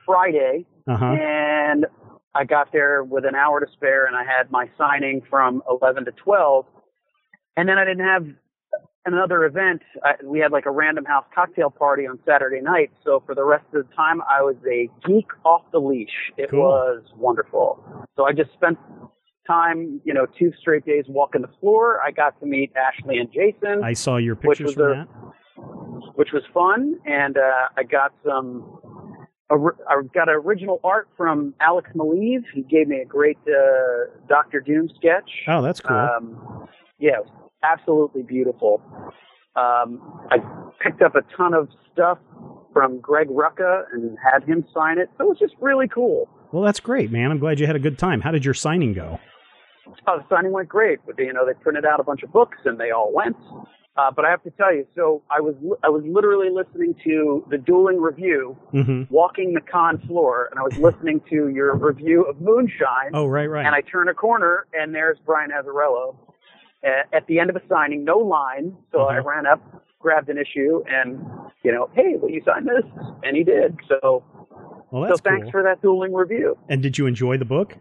Friday. Uh huh. and I got there with an hour to spare, and I had my signing from eleven to twelve, and then I didn't have another event. I, we had like a random house cocktail party on Saturday night, so for the rest of the time, I was a geek off the leash. It Cool. was wonderful. So I just spent time, you know, two straight days walking the floor. I got to meet Ashley and Jason I saw your pictures from a- that. which was fun, and uh, I got some. I got original art from Alex Maleev. He gave me a great uh, Doctor Doom sketch. Oh, that's cool. Um, yeah, absolutely beautiful. Um, I picked up a ton of stuff from Greg Rucka and had him sign it. So it was just really cool. well, that's great, man. I'm glad you had a good time. How did your signing go? Oh, the signing went great. But you know, they printed out a bunch of books and they all went. Uh, but I have to tell you, so I was I was literally listening to the dueling review, Mm-hmm. walking the con floor, and I was listening to your review of Moonshine. Oh, right, right. And I turn a corner, and there's Brian Azzarello uh, at the end of a signing, no line. So I Uh-huh. ran up, grabbed an issue, and you know, hey, will you sign this? And he did. So, well, so thanks cool. for that dueling review. and did you enjoy the book?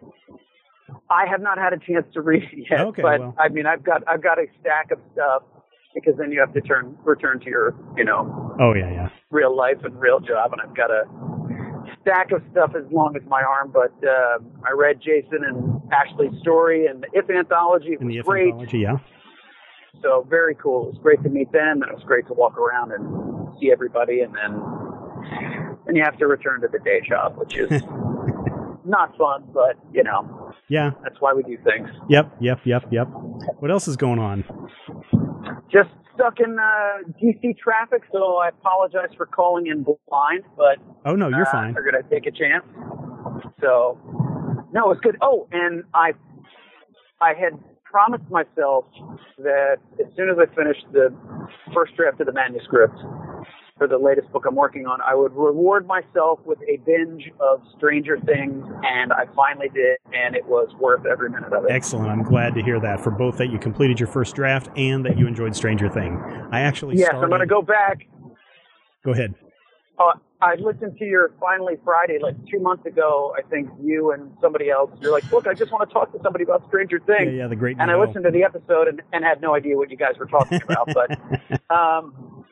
I have not had a chance to read it yet, Okay, but well. I mean, I've got I've got a stack of stuff because then you have to turn return to your you know Oh, yeah, yeah. real life and real job, and I've got a stack of stuff as long as my arm. But uh, I read Jason and Ashley's story and the If anthology. Was the If great. anthology, yeah. So very cool. It was great to meet them, and it was great to walk around and see everybody, and then then you have to return to the day job, which is not fun, but you know Yeah. that's why we do things. Yep, yep, yep, yep. What else is going on? Just stuck in uh, DC traffic, so I apologize for calling in blind, but Oh, no, you're uh, fine. We're gonna take a chance. So no, it's good. Oh, and I I had promised myself that as soon as I finished the first draft of the manuscript for the latest book I'm working on, I would reward myself with a binge of Stranger Things, and I finally did, and it was worth every minute of it. Excellent. I'm glad to hear that for both that you completed your first draft and that you enjoyed Stranger Thing. I actually yes, started. I'm going to go back. Go ahead. Uh, I listened to your Finally Friday like two months ago. I think you and somebody else. You're like, look, I just want to talk to somebody about Stranger Things. yeah, the great. and I listened to the episode and, and had no idea what you guys were talking about, but um,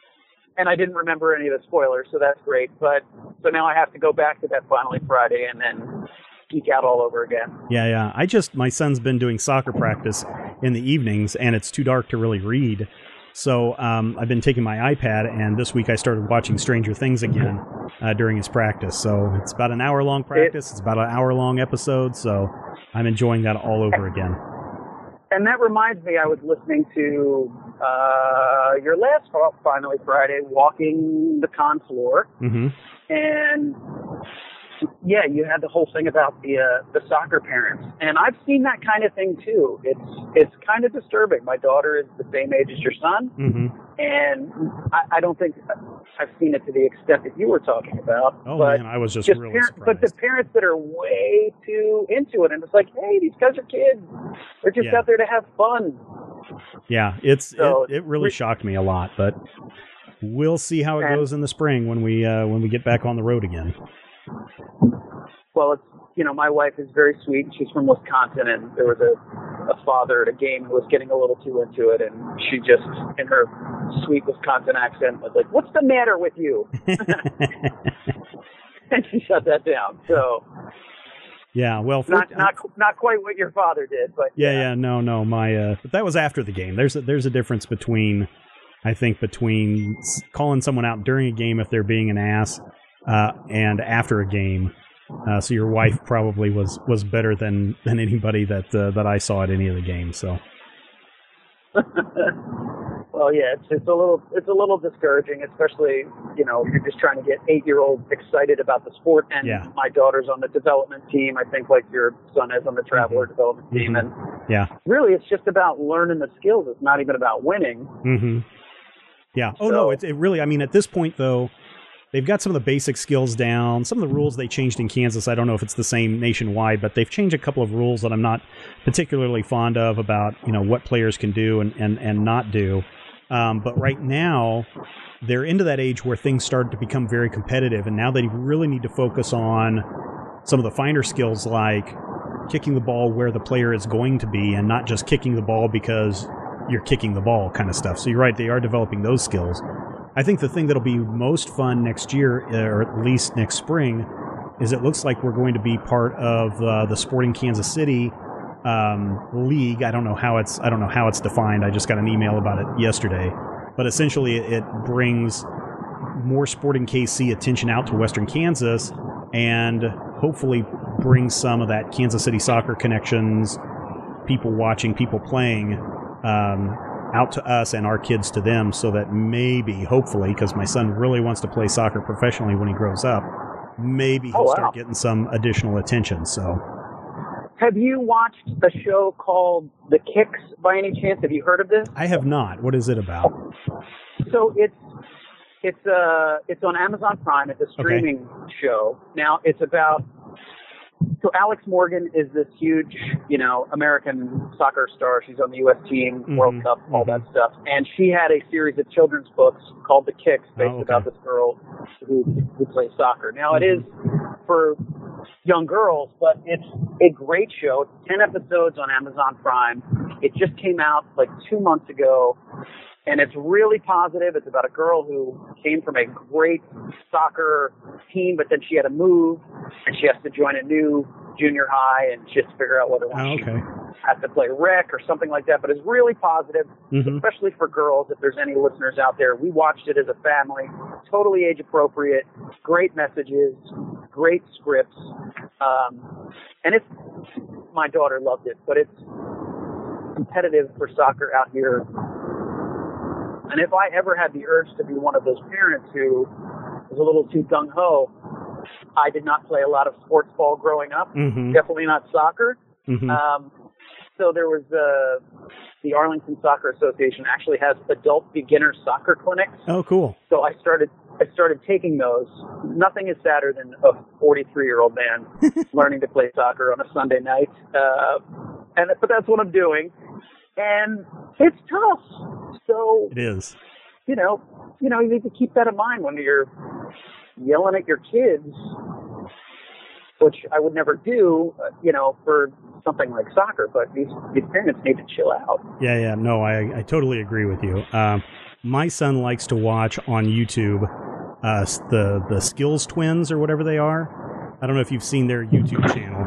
and I didn't remember any of the spoilers, so that's great. But so now I have to go back to that Finally Friday and then geek out all over again. Yeah, yeah. I just my son's been doing soccer practice in the evenings, and it's too dark to really read. So um, I've been taking my iPad, and this week I started watching Stranger Things again uh, during his practice. So it's about an hour long practice. It's about an hour long episode. So I'm enjoying that all over again. And that reminds me, I was listening to uh, your last Finally Friday, walking the con floor, hmm and yeah, you had the whole thing about the uh, the soccer parents, and I've seen that kind of thing too. It's it's kind of disturbing. My daughter is the same age as your son, hmm and I, I don't think I've seen it to the extent that you were talking about. Oh but man, I was just, just really parent, but the parents that are way too into it, and it's like, hey, these guys are kids. They're just Yeah. out there to have fun. Yeah, it's So, it, it really shocked me a lot, but we'll see how it goes in the spring when we uh, when we get back on the road again. Well, it's you know, my wife is very sweet. She's from Wisconsin, and there was a a father at a game who was getting a little too into it, and she just, in her sweet Wisconsin accent, was like, "What's the matter with you?" and she shut that down. So yeah, well, for- not not not quite what your father did, but Yeah, yeah, no, no. My, uh, but that was after the game. There's a, there's a difference between, I think, between calling someone out during a game if they're being an ass, uh, and after a game. Uh, so your wife probably was was better than than anybody that uh, that I saw at any of the games. So well, yeah, it's it's a little it's a little discouraging, especially you know you're just trying to get eight year olds excited about the sport, and Yeah. my daughter's on the development team. I think like your son is on the Traveler development team, and yeah, really it's just about learning the skills. It's not even about winning. hmm yeah. Oh no, So- it's it really. I mean, at this point though, they've got some of the basic skills down. Some of the rules they changed in Kansas, I don't know if it's the same nationwide, but they've changed a couple of rules that I'm not particularly fond of about you know what players can do and and and not do. Um, but right now, they're into that age where things start to become very competitive, and now they really need to focus on some of the finer skills like kicking the ball where the player is going to be, and not just kicking the ball because you're kicking the ball kind of stuff. So you're right; they are developing those skills. I think the thing that'll be most fun next year, or at least next spring, is it looks like we're going to be part of uh, the Sporting Kansas City um, league. I don't know how it's I don't know how it's defined. I just got an email about it yesterday, but essentially it, it brings more Sporting KC attention out to Western Kansas, and hopefully brings some of that Kansas City soccer connections, people watching, people playing. Um, out to us and our kids to them so that maybe, hopefully, because my son really wants to play soccer professionally when he grows up, maybe he'll Oh, wow. start getting some additional attention. So, Have you watched a show called The Kicks by any chance? Have you heard of this? I have not. What is it about? So it's it's uh it's on Amazon Prime. It's a streaming show. Now it's about so Alex Morgan is this huge, you know, American soccer star. She's on the U.S. team, World Mhm, Cup, all mhm. that stuff. And she had a series of children's books called The Kicks, based Oh, okay. about this girl who who plays soccer. Now it is for young girls, but it's a great show. It's ten episodes on Amazon Prime. It just came out like two months ago, and it's really positive. It's about a girl who came from a great soccer team, but then she had to move, and she has to join a new junior high, and she has to figure out whether Oh, she okay. has to play rec or something like that. But it's really positive, hmm especially for girls. If there's any listeners out there, we watched it as a family, totally age appropriate, great messages, great scripts, um, and it's my daughter loved it. But it's competitive for soccer out here. And if I ever had the urge to be one of those parents who was a little too gung ho, I did not play a lot of sports ball growing up. hmm Definitely not soccer. hmm Um, so there was uh, the Arlington Soccer Association actually has adult beginner soccer clinics. oh, cool. So I started I started taking those. Nothing is sadder than a 43 year old man learning to play soccer on a Sunday night. Uh, and but that's what I'm doing, and it's tough. So It is. you know, you know, you need to keep that in mind when you're yelling at your kids, which I would never do, uh, you know, for something like soccer. But these these parents need to chill out. Yeah, yeah. No, I, I totally agree with you. Um, my son likes to watch on YouTube uh, the the Skills Twins or whatever they are. I don't know if you've seen their YouTube channel,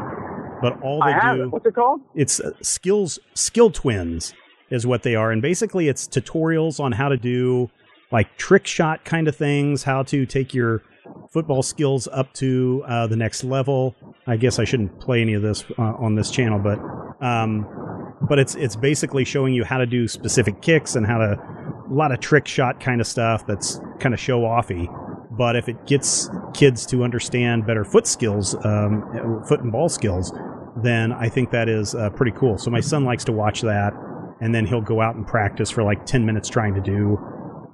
but all they do it. What's it called? it's uh, skills skill twins is what they are and basically it's tutorials on how to do like trick shot kind of things how to take your football skills up to uh, the next level i guess i shouldn't play any of this uh, on this channel but um, but it's it's basically showing you how to do specific kicks and how to a lot of trick shot kind of stuff that's kind of show offy but if it gets kids to understand better foot skills um, foot and ball skills then I think that is uh, pretty cool. So my son likes to watch that, and then he'll go out and practice for like ten minutes trying to do,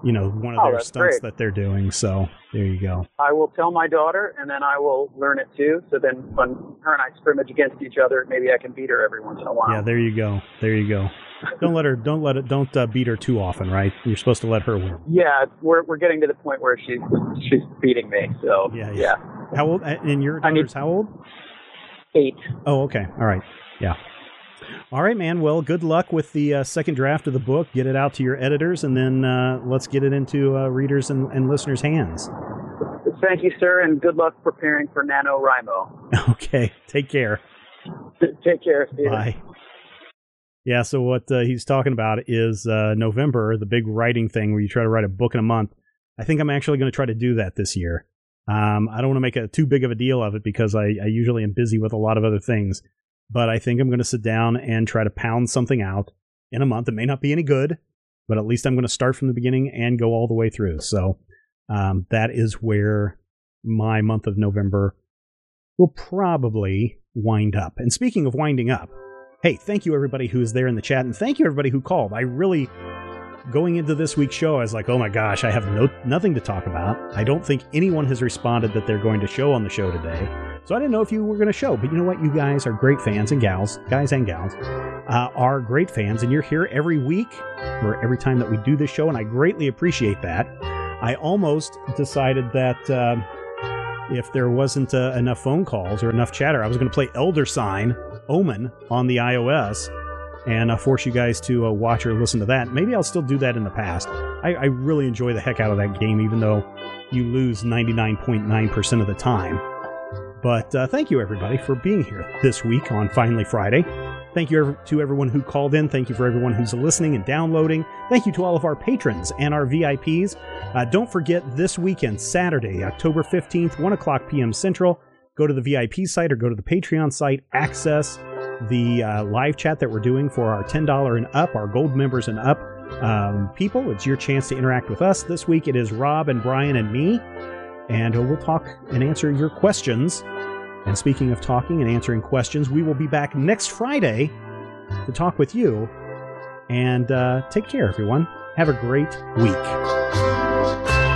you know, one of Oh, their stunts great. that they're doing. So there you go. I will tell my daughter, and then I will learn it too. So then, when her and I scrimmage against each other, maybe I can beat her every once in a while. Yeah, there you go. There you go. Don't let her. Don't let it. Don't uh, beat her too often, right? You're supposed to let her win. Yeah, we're we're getting to the point where she's she's beating me. So Yeah, yeah. How old? And your I need- daughter's how old? Eight. Oh, okay. All right. Yeah. All right, man. Well, good luck with the uh, second draft of the book. Get it out to your editors, and then uh, let's get it into uh, readers and, and listeners' hands. Thank you, sir, and good luck preparing for NaNoWriMo. Okay. Take care. Take care. You. Bye. Yeah, so what uh, he's talking about is uh, November, the big writing thing where you try to write a book in a month. I think I'm actually going to try to do that this year. Um, I don't want to make a too big of a deal of it because I, I usually am busy with a lot of other things. But I think I'm going to sit down and try to pound something out in a month. It may not be any good, but at least I'm going to start from the beginning and go all the way through. So um, that is where my month of November will probably wind up. And speaking of winding up, hey, thank you everybody who is there in the chat, and thank you everybody who called. I really going into this week's show, I was like, oh my gosh, I have no nothing to talk about. I don't think anyone has responded that they're going to show on the show today. So I didn't know if you were going to show, but you know what? You guys are great fans and gals, guys and gals, uh, are great fans, and you're here every week or every time that we do this show, and I greatly appreciate that. I almost decided that uh, if there wasn't uh, enough phone calls or enough chatter, I was going to play Elder Sign Omen on the iOS and uh, force you guys to uh, watch or listen to that. Maybe I'll still do that in the past. I, I really enjoy the heck out of that game, even though you lose 99.9% of the time. But uh, thank you, everybody, for being here this week on Finally Friday. Thank you to everyone who called in. Thank you for everyone who's listening and downloading. Thank you to all of our patrons and our VIPs. Uh, don't forget this weekend, Saturday, October 15th, 1 o'clock p.m. Central, go to the VIP site or go to the Patreon site, access the uh, live chat that we're doing for our $10 and up, our gold members and up um, people. It's your chance to interact with us. This week it is Rob and Brian and me and uh, we'll talk and answer your questions. And speaking of talking and answering questions, we will be back next Friday to talk with you. And uh, take care, everyone. Have a great week.